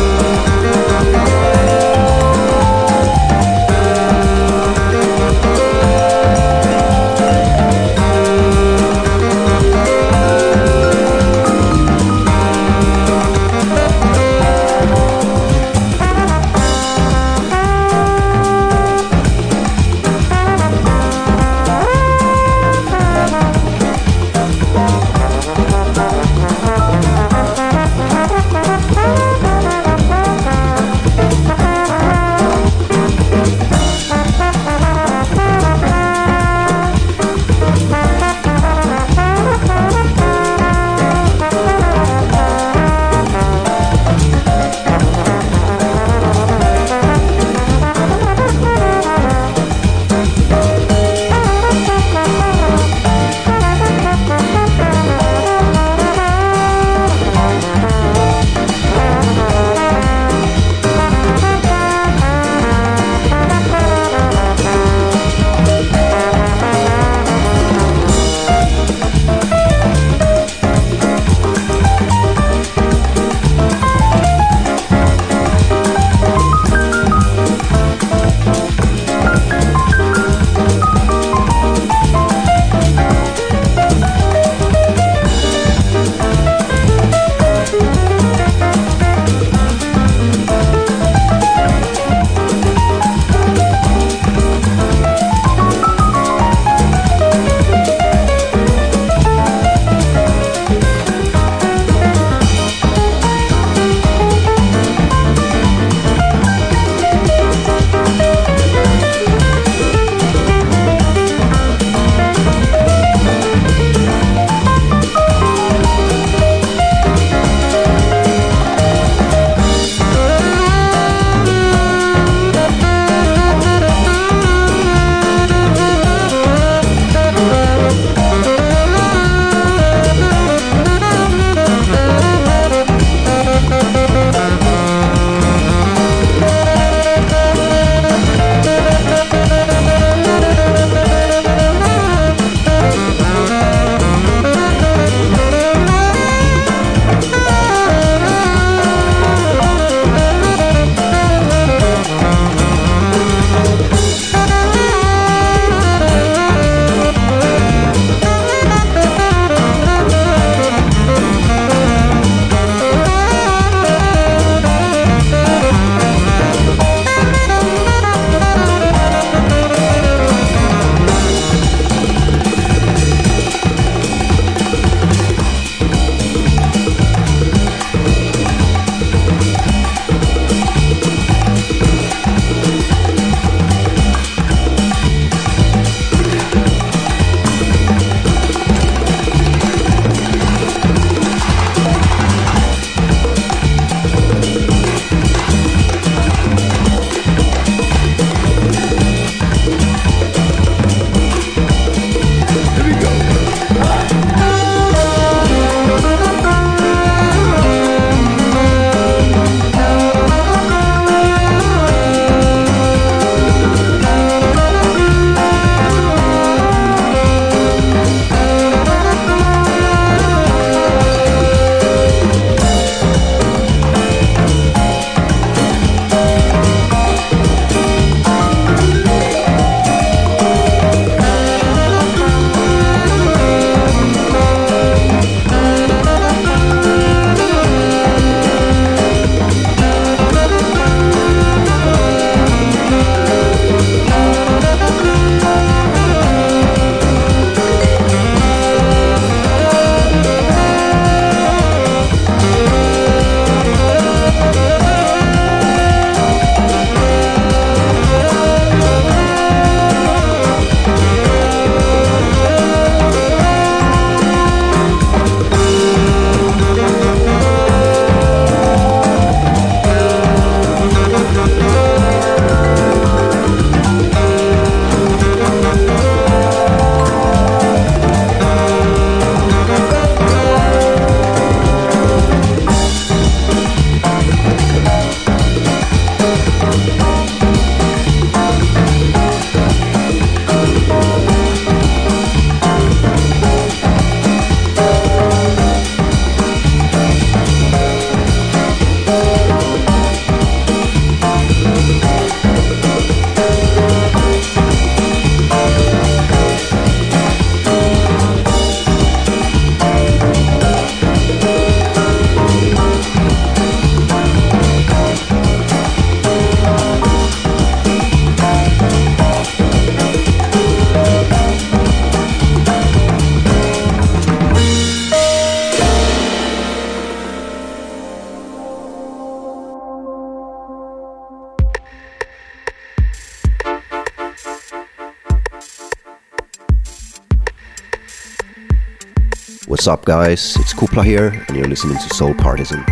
What's up, guys? It's Kupla here, and you're listening to Soul Partisan.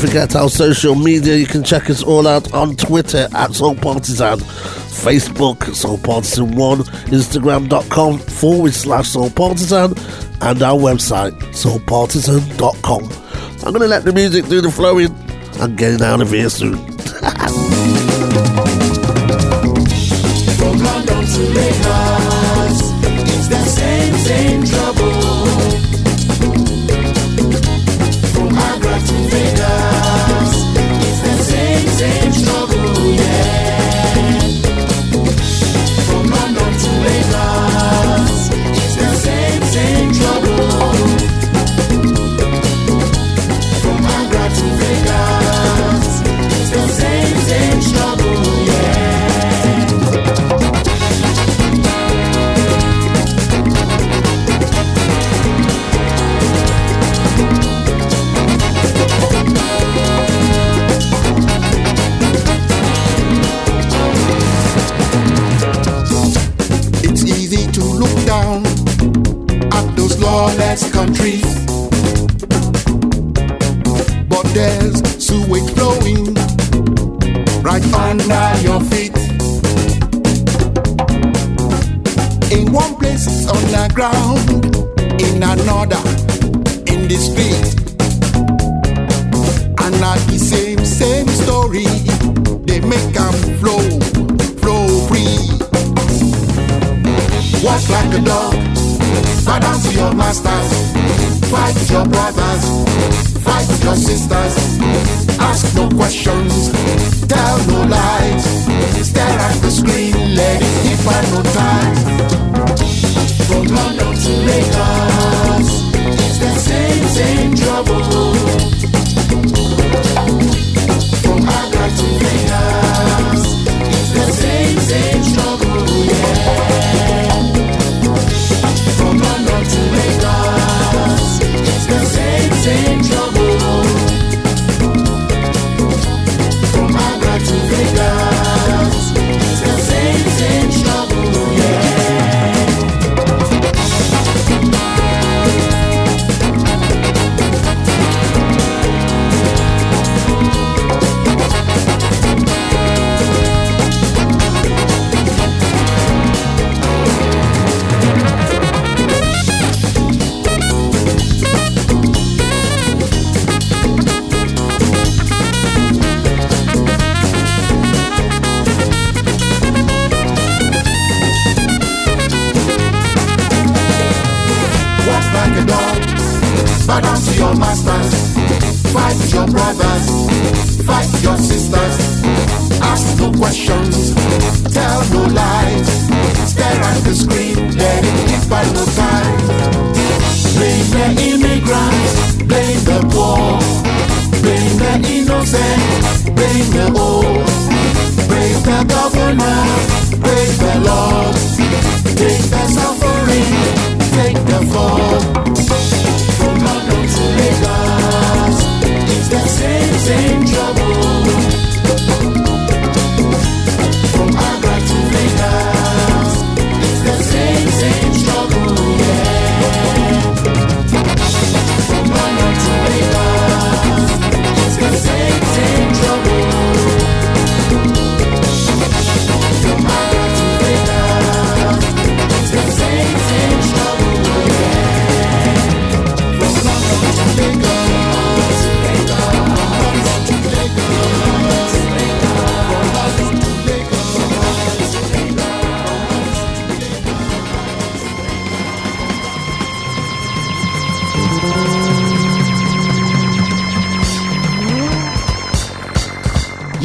forget our social media. You can check us all out on Twitter at Soul Partisan, Facebook Soul Partisan One, Instagram.com forward slash Soul Partisan, and our website soulpartisan.com. I'm gonna let the music do the flowing and get out of here soon. From London to Lagos, it's the same, same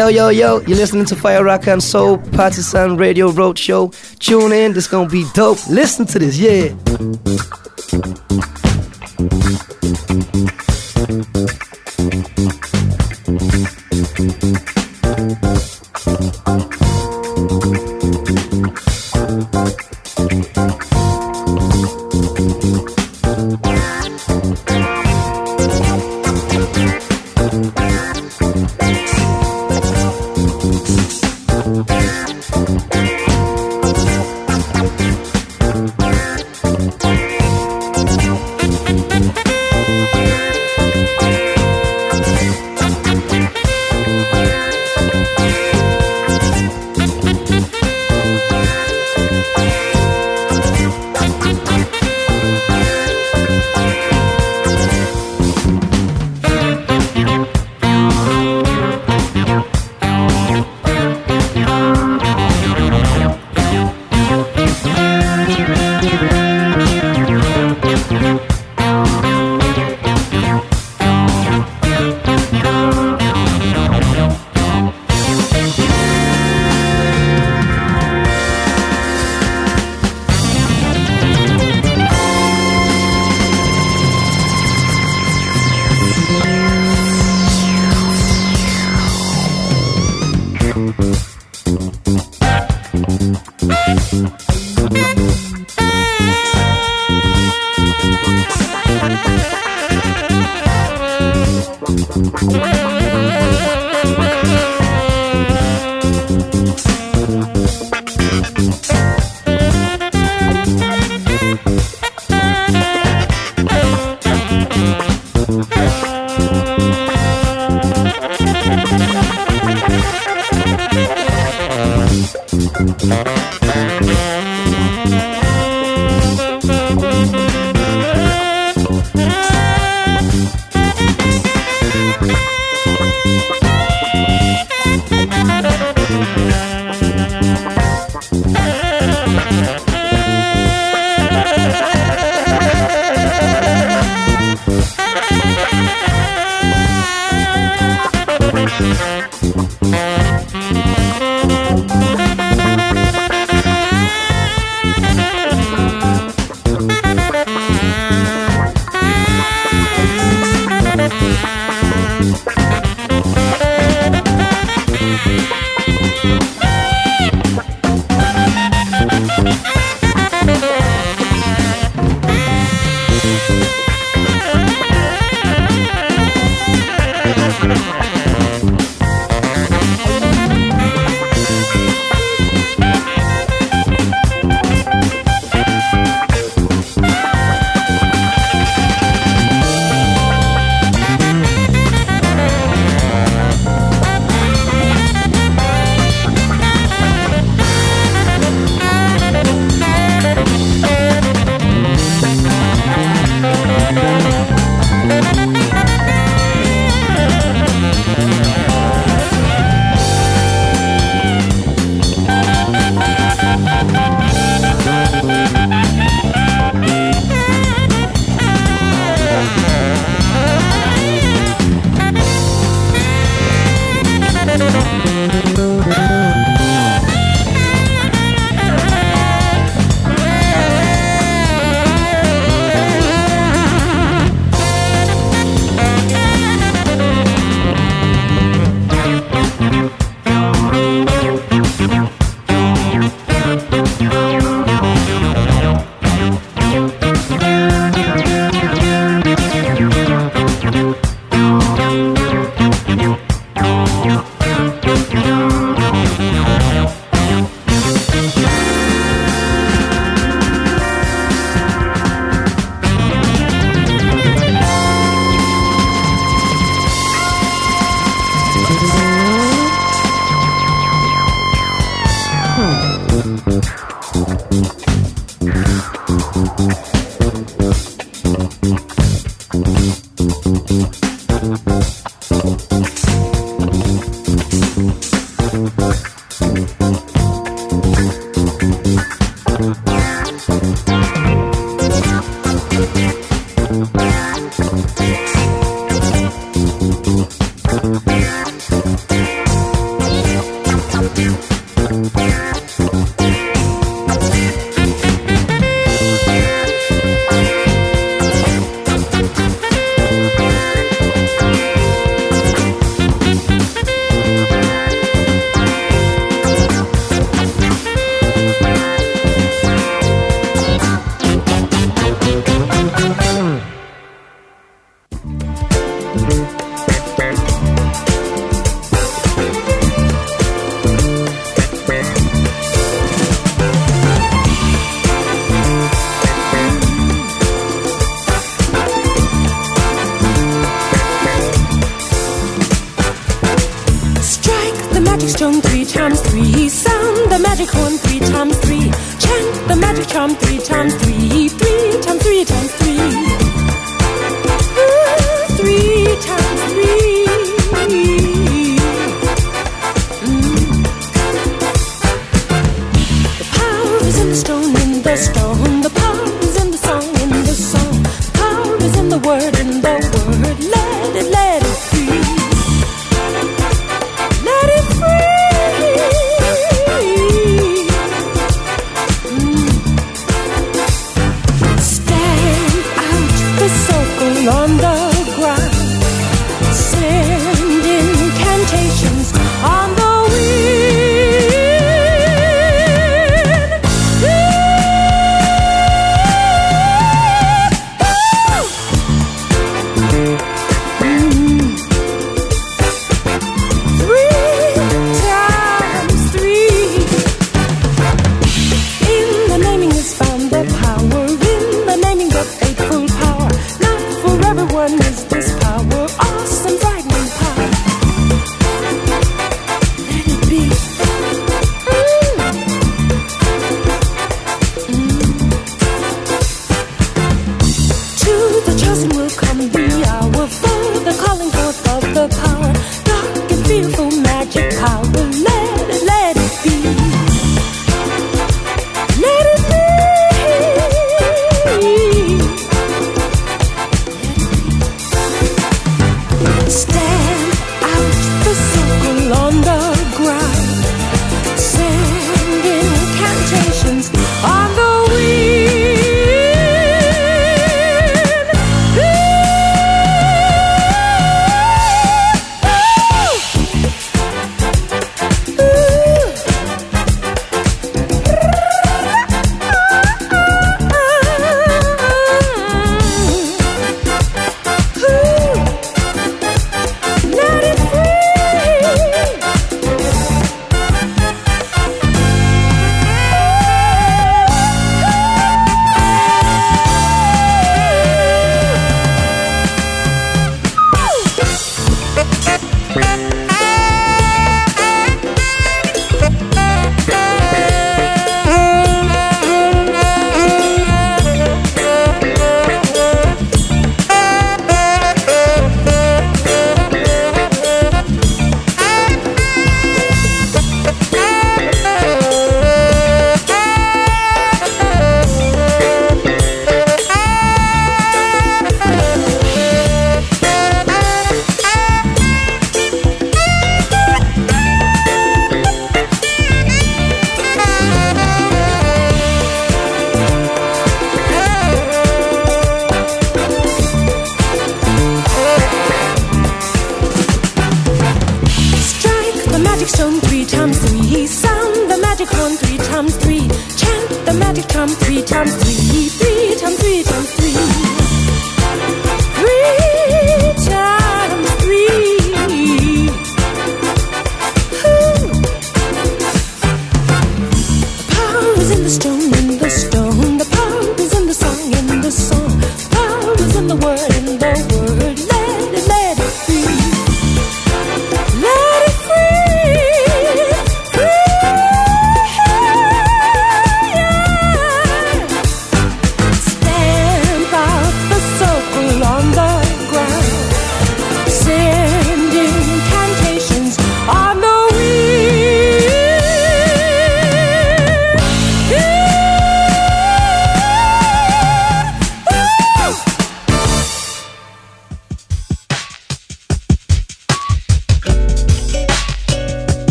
Yo, yo, yo, you're listening to Fire Rock and Soul, Partisan Radio Road Show. Tune in, this gonna be dope. Listen to this, yeah.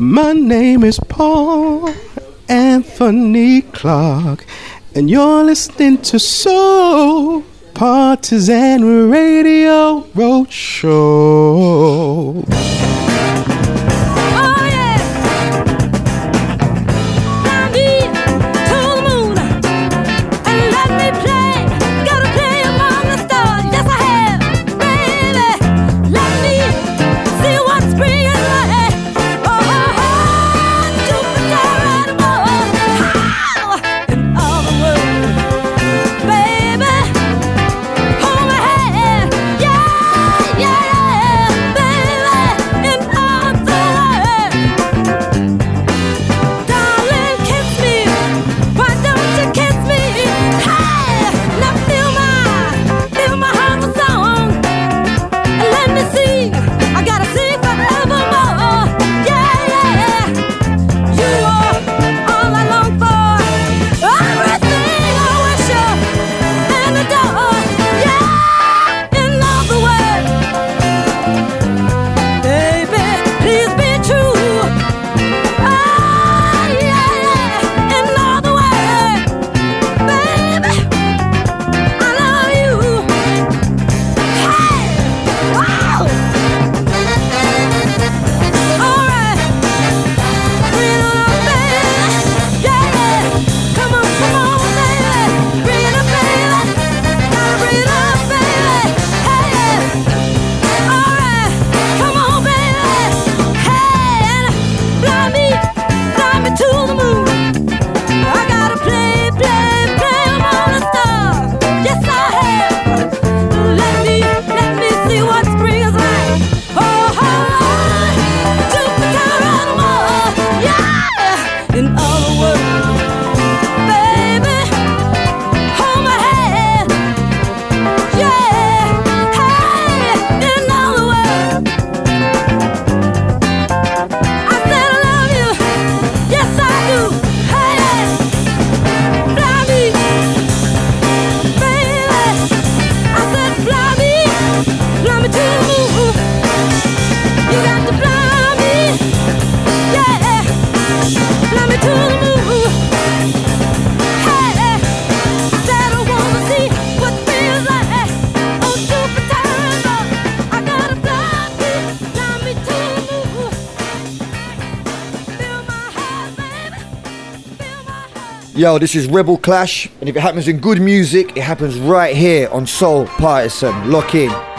My name is Paul Anthony Clark, and you're listening to Soul Partisan Radio Roadshow. Yo, this is Rebel Clash, and if it happens in good music, it happens right here on Soul Partisan. Lock in.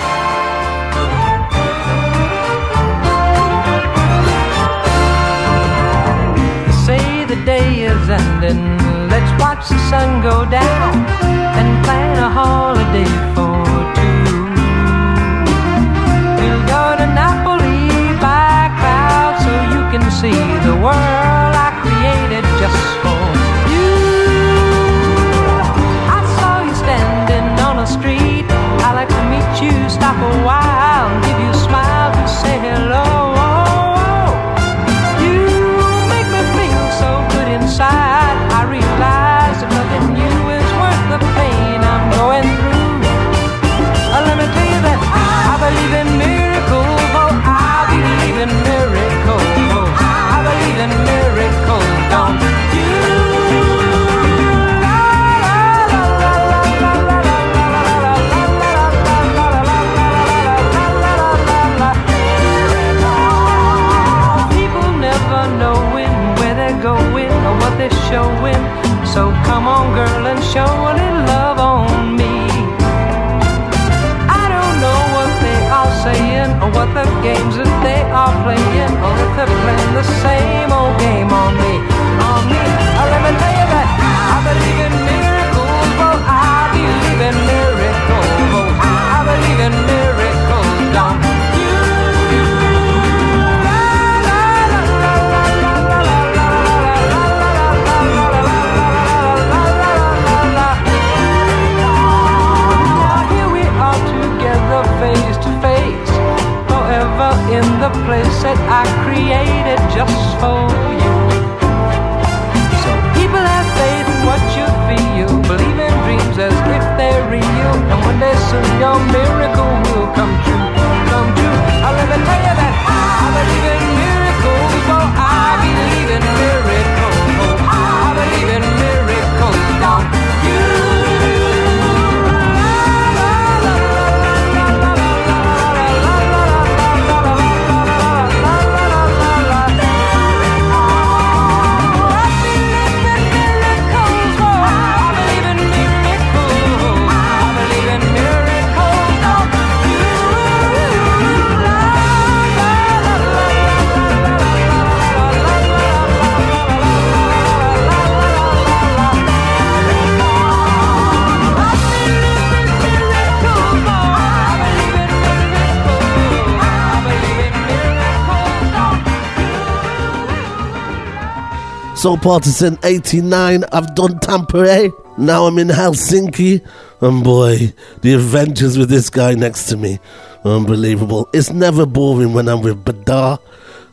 Soul Partisan 89. I've done Tampere. Eh? Now I'm in Helsinki. And boy, the adventures with this guy next to me. Unbelievable. It's never boring when I'm with Badar.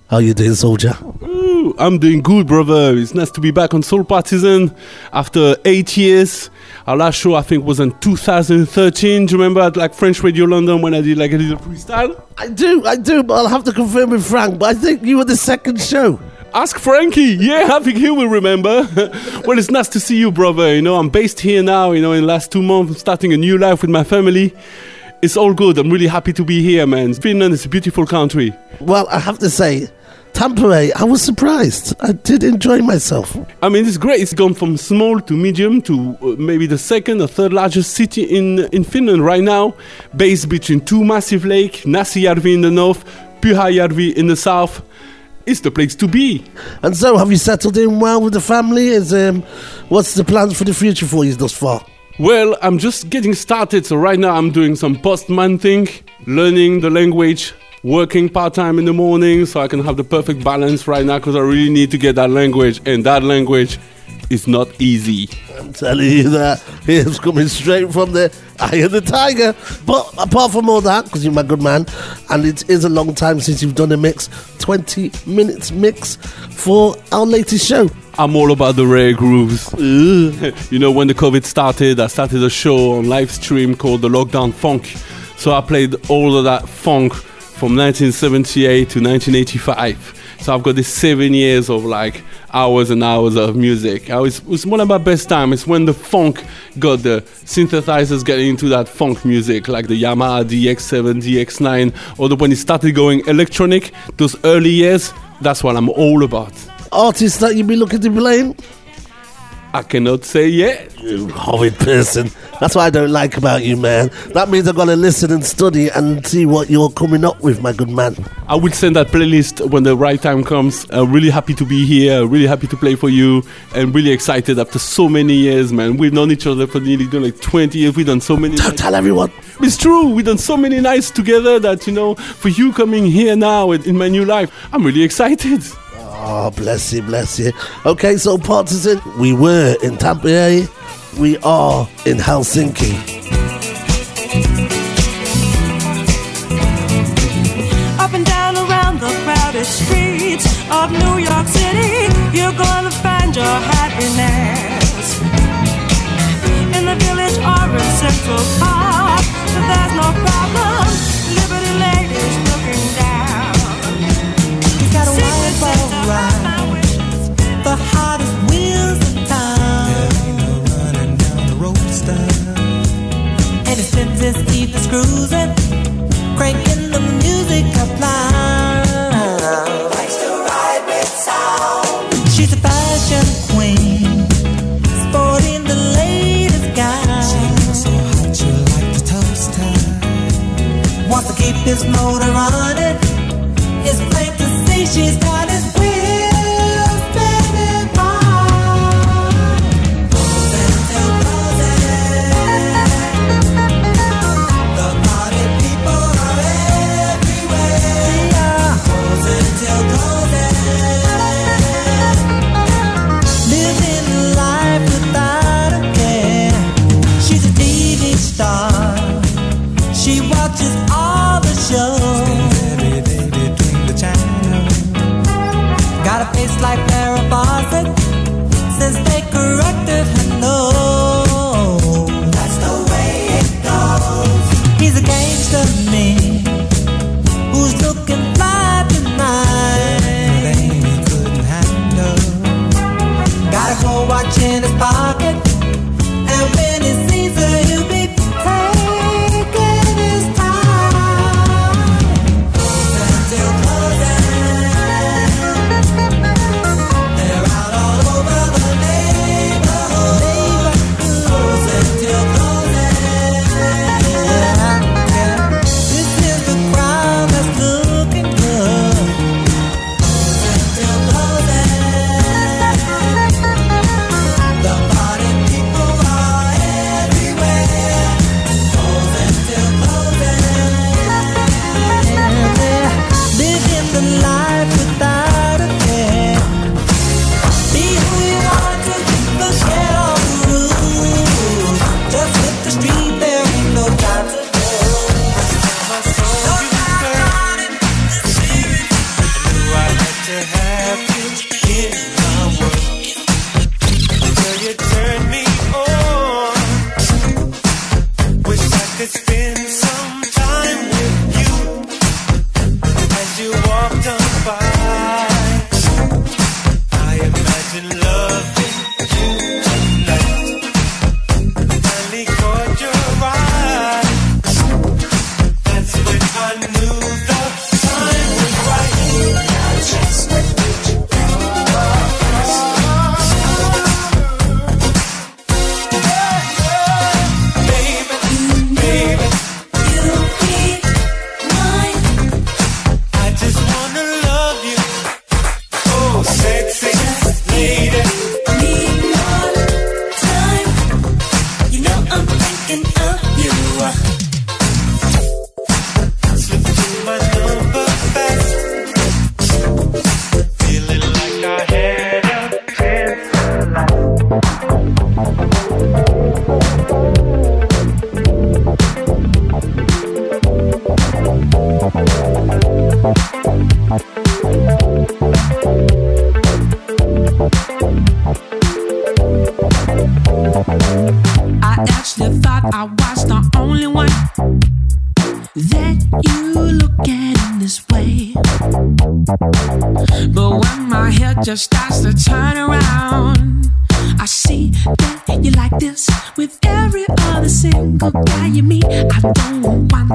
How you doing, soldier? Ooh, I'm doing good, brother. It's nice to be back on Soul Partisan after eight years. Our last show, I think, was in 2013. Do you remember at like French Radio London when I did like a little freestyle? I do, I do, but I'll have to confirm with Frank. But I think you were the second show. Ask Frankie. Yeah, I think he will remember. well, it's nice to see you, brother. You know, I'm based here now. You know, in the last two months, I'm starting a new life with my family. It's all good. I'm really happy to be here, man. Finland is a beautiful country. Well, I have to say, Tampere, I was surprised. I did enjoy myself. I mean, it's great. It's gone from small to medium to uh, maybe the second or third largest city in in Finland right now, based between two massive lakes, Näsijärvi in the north, Pyhäjärvi in the south. It's the place to be. And so, have you settled in well with the family? Is um, what's the plans for the future for you thus far? Well, I'm just getting started. So right now, I'm doing some postman thing, learning the language, working part time in the morning, so I can have the perfect balance right now. Because I really need to get that language, and that language is not easy. I'm telling you that it's coming straight from the eye of the tiger. But apart from all that, because you're my good man, and it is a long time since you've done a mix, 20 minutes mix for our latest show. I'm all about the rare grooves. you know, when the COVID started, I started a show on live stream called the Lockdown Funk. So I played all of that funk from 1978 to 1985. So I've got this seven years of like hours and hours of music. I was, it was one of my best time. It's when the funk got the synthesizers getting into that funk music, like the Yamaha DX7, DX9, or the, when it started going electronic. Those early years, that's what I'm all about. Artists that you'd be looking to blame? I cannot say yet. You horrid person. That's what I don't like about you, man. That means I've got to listen and study and see what you're coming up with, my good man. I will send that playlist when the right time comes. I'm really happy to be here, really happy to play for you, and really excited after so many years, man. We've known each other for nearly done like 20 years. We've done so many. Don't tell everyone. It's true. We've done so many nights together that, you know, for you coming here now in my new life, I'm really excited. Oh, bless you, bless you. Okay, Soul Partisan, we were in Tampere, eh? we are in Helsinki. Up and down around the crowded streets of New York City, you're gonna find your happiness. In the village or in Central Park, spins his teeth is cruising, cranking the music up loud. Likes to ride with sound. She's a fashion queen, sporting the latest gown. She looks so hot, you like to toast her. Wants to keep his motor running. It's plain to see she's got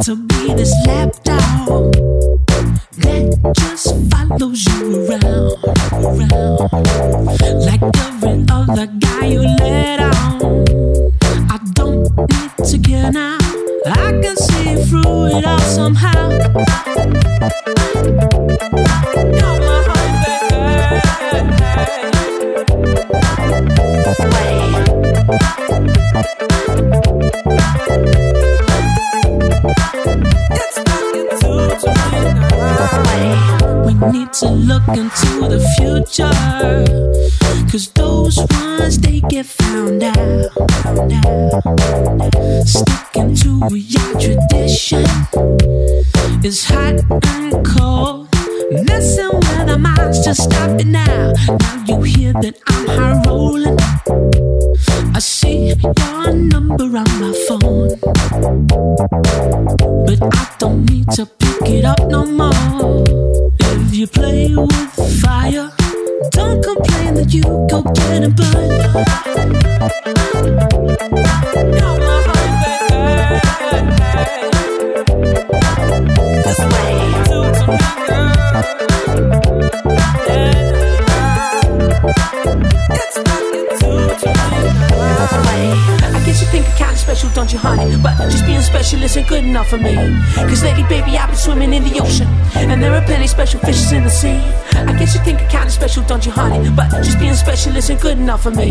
to good enough for me.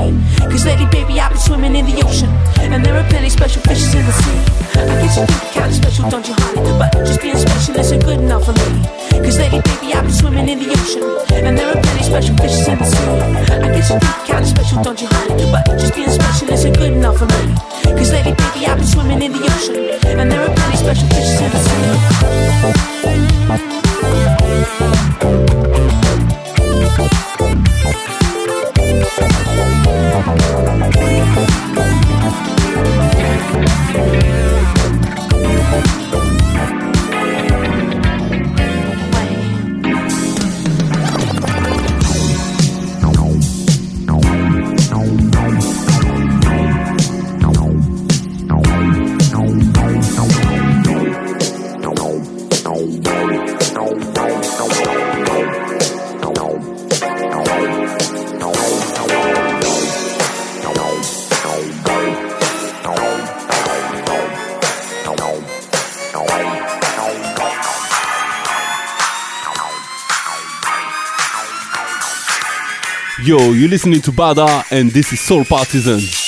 You're listening to Bada, and this is Soul Partisan.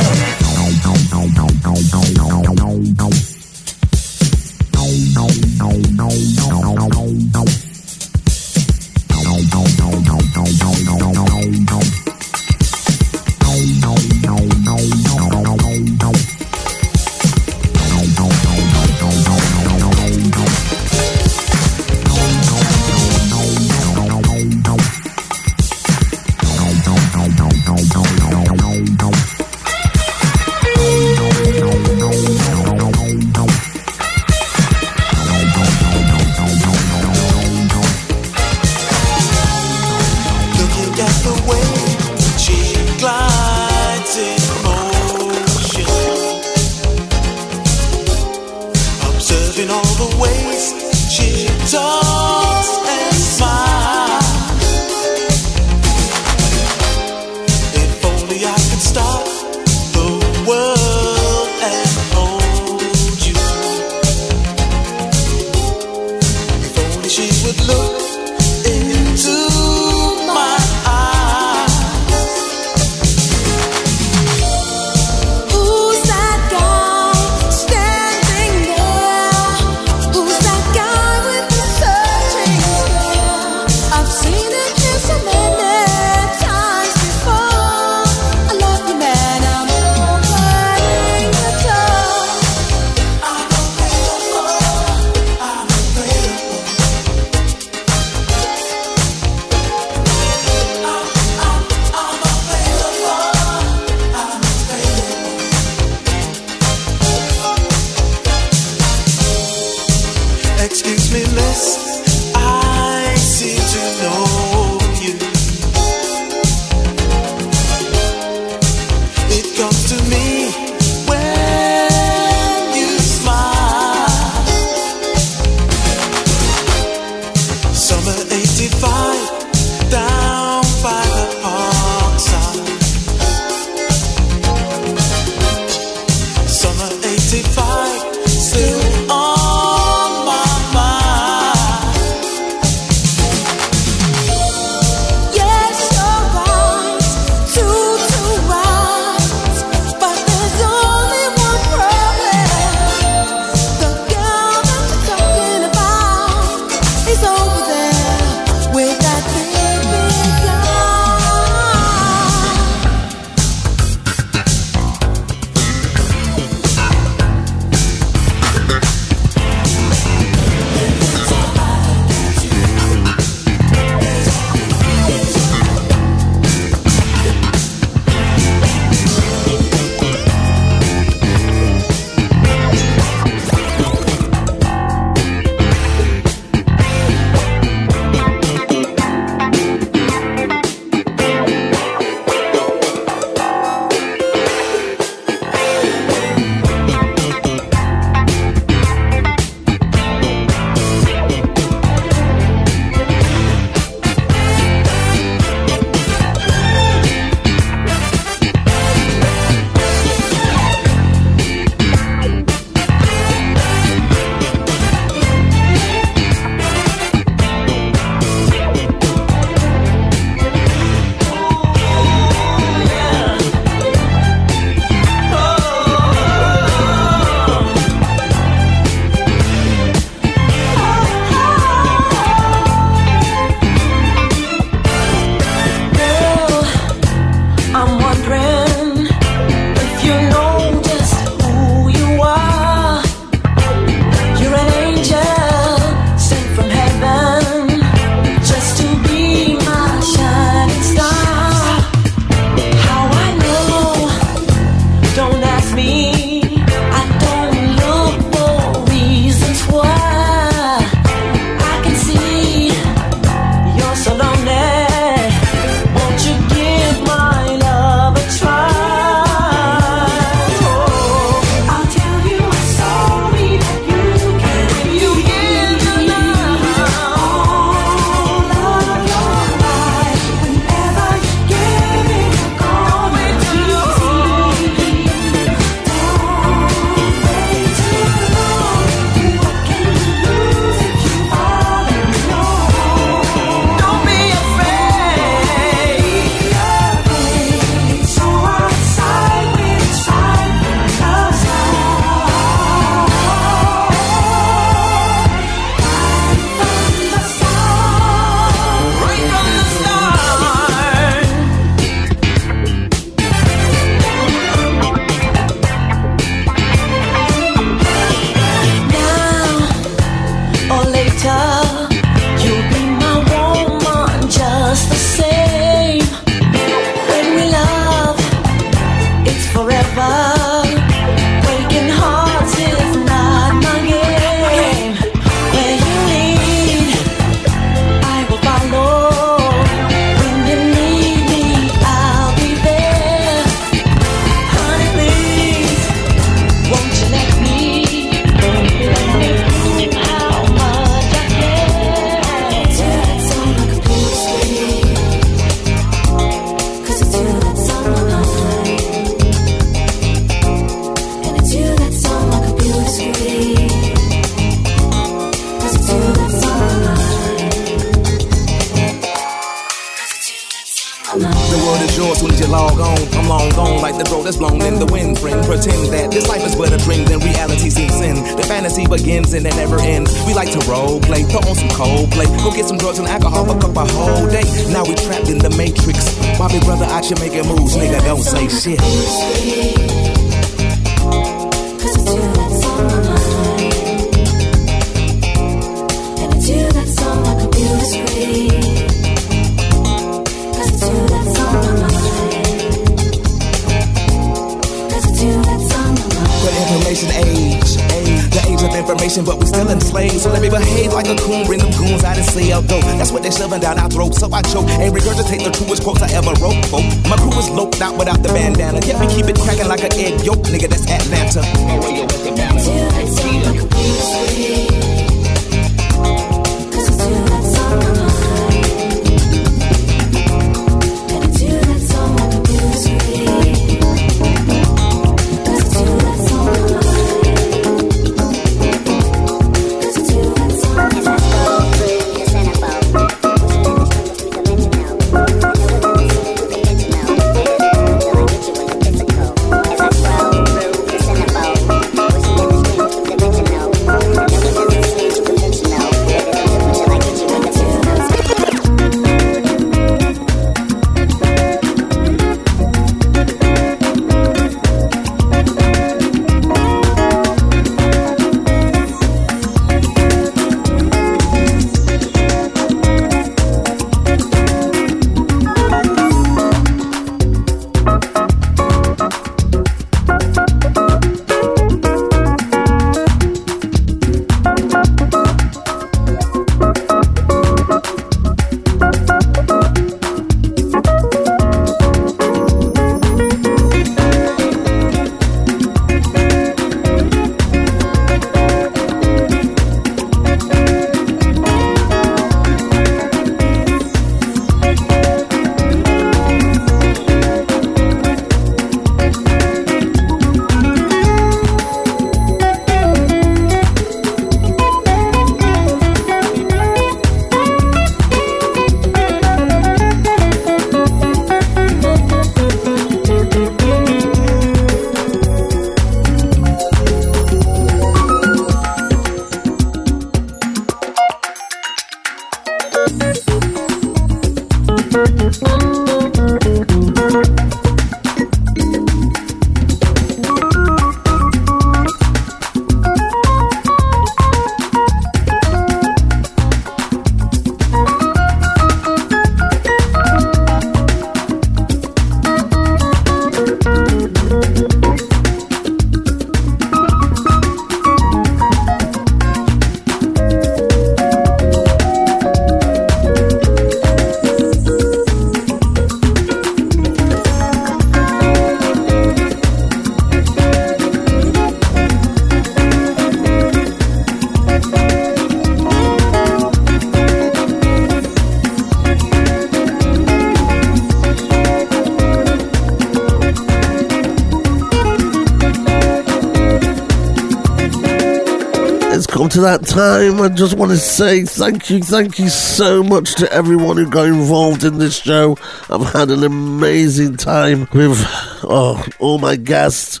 To that time. I just want to say thank you, thank you so much to everyone who got involved in this show. I've had an amazing time with oh, all my guests,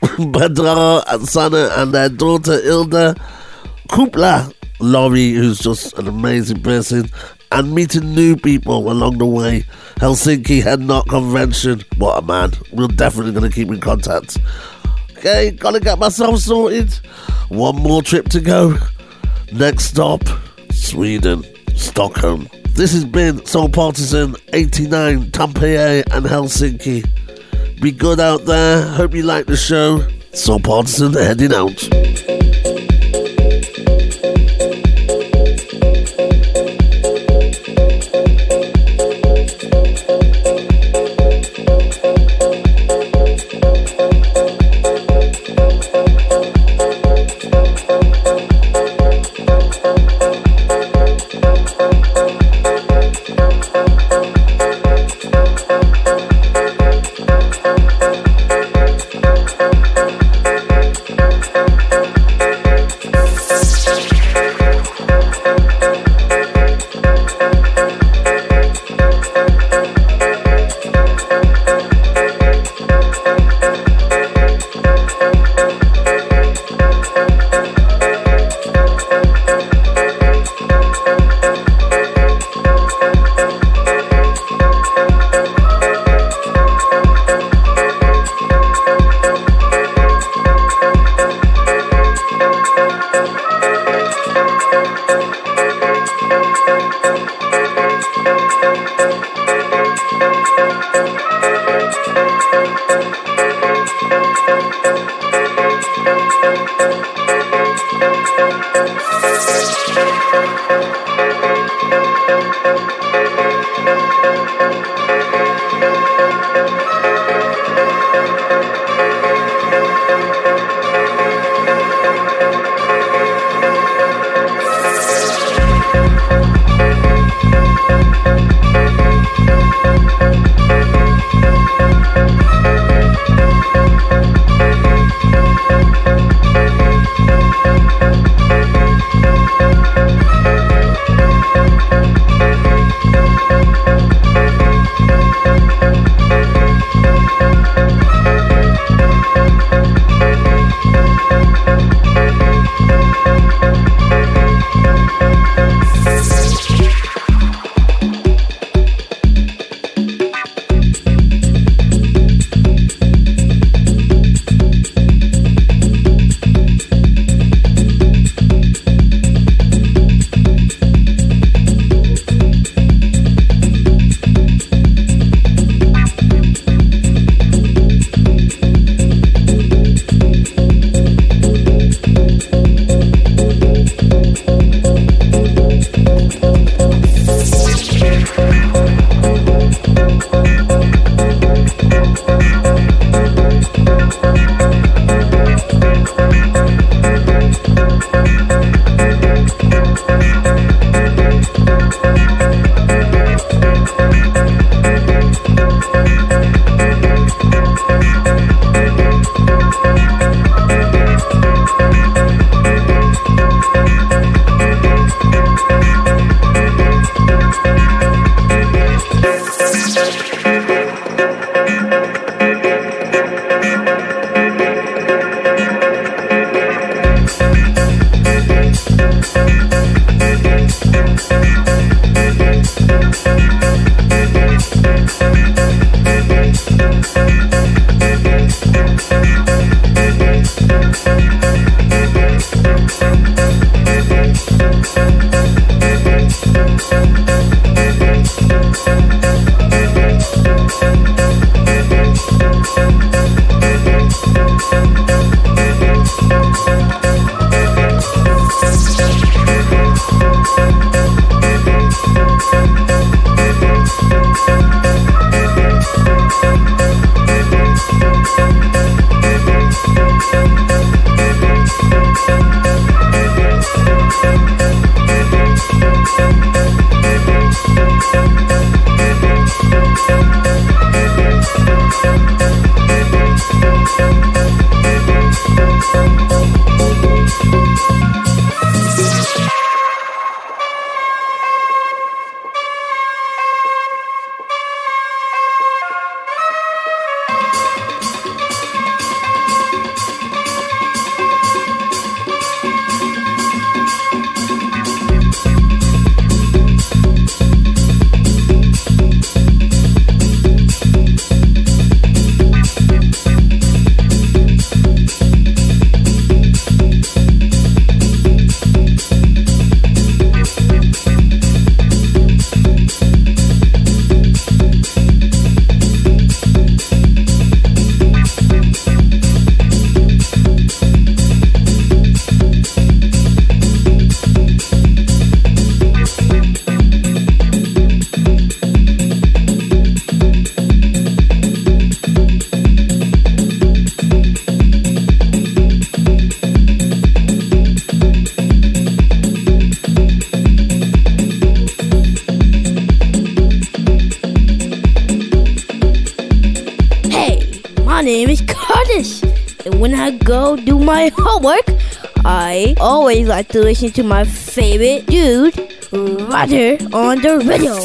Pedro and Sana and their daughter Ilda, Kupla, Lauri, who's just an amazing person, and meeting new people along the way. Helsinki Head Nod Convention. What a man. We're definitely going to keep in contact. Okay, gotta get myself sorted. One more trip to go. Next stop, Sweden, Stockholm. This has been Soul Partisan 89, Tampere and Helsinki. Be good out there. Hope you like the show. Soul Partisan heading out. Always like to listen to my favorite dude, Roger, on the radio.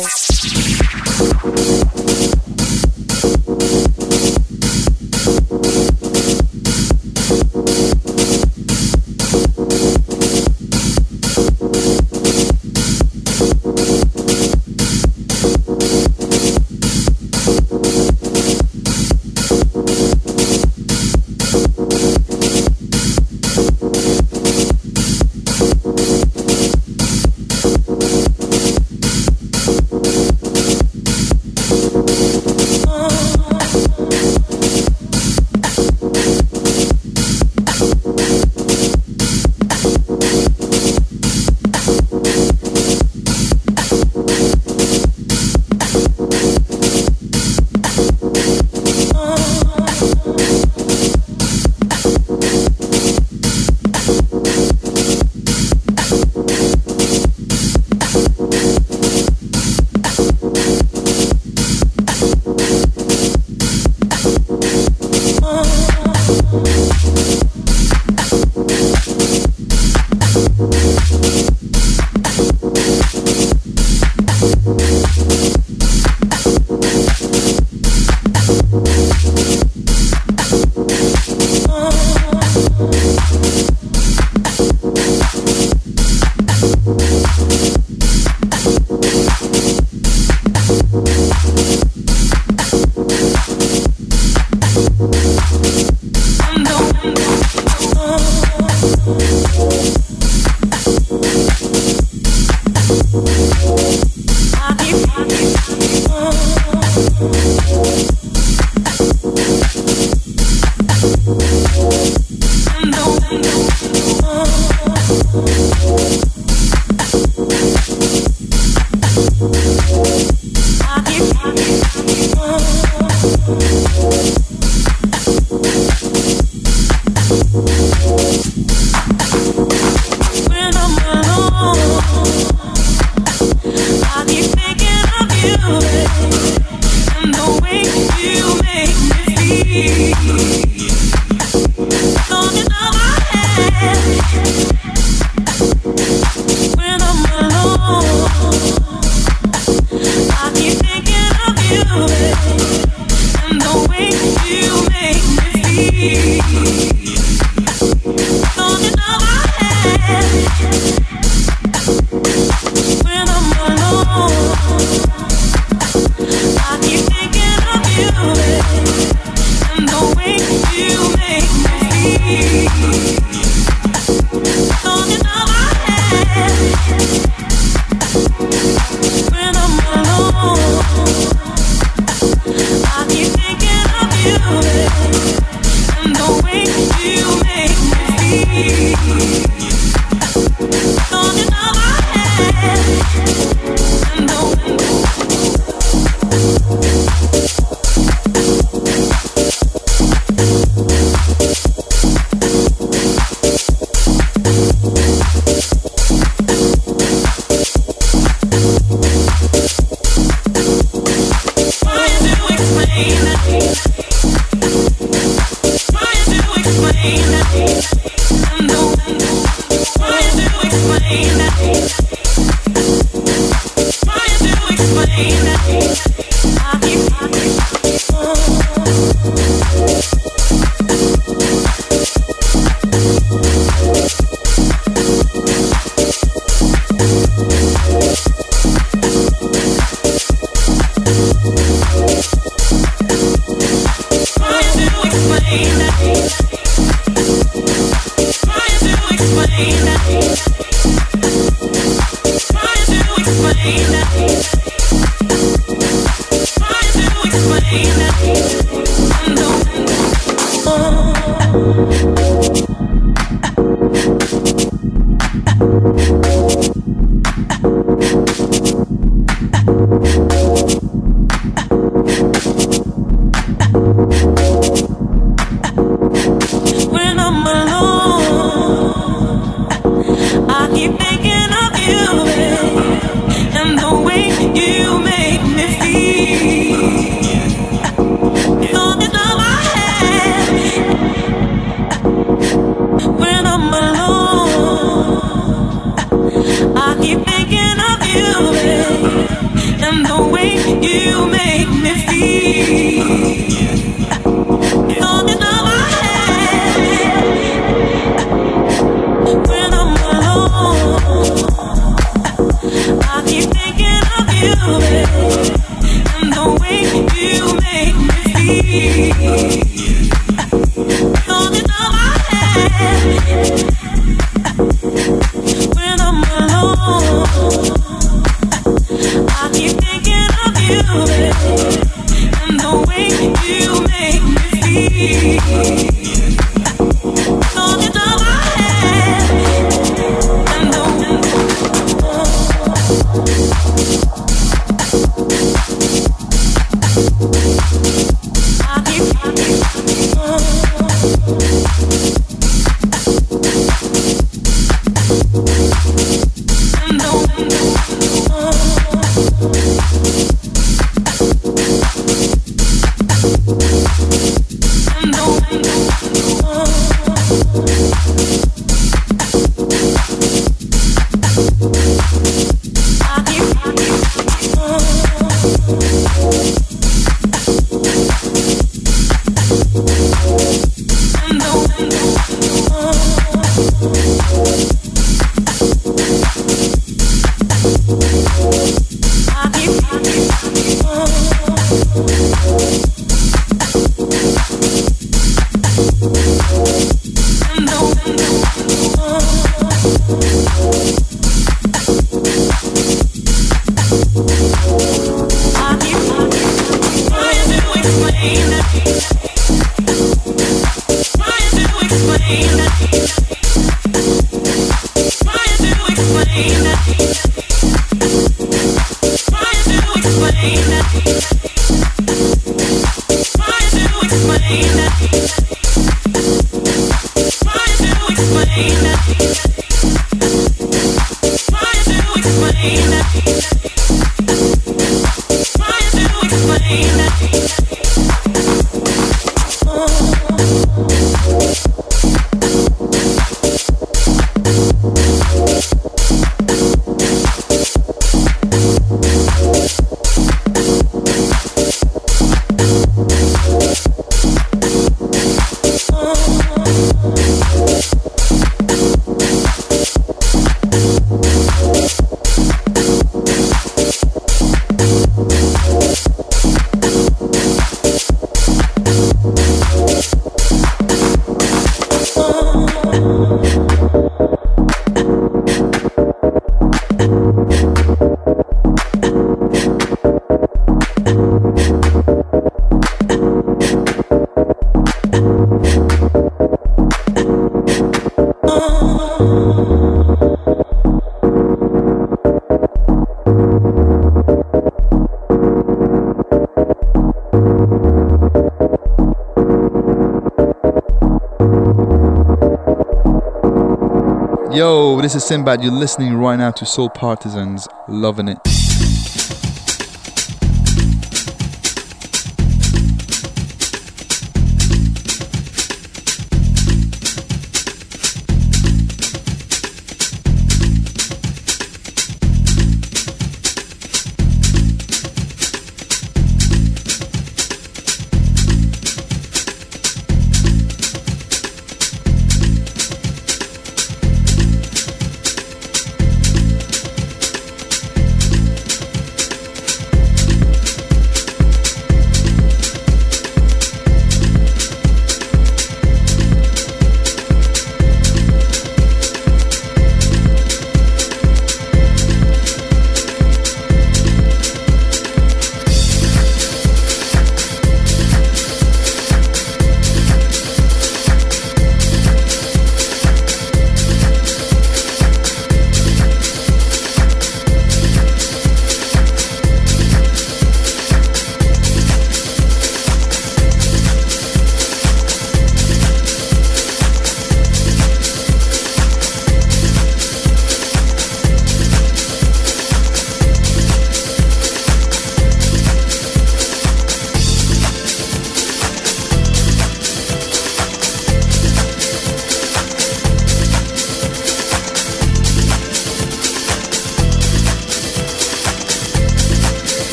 Yo, this is Sinbad. You're listening right now to Soul Partisans. Loving it.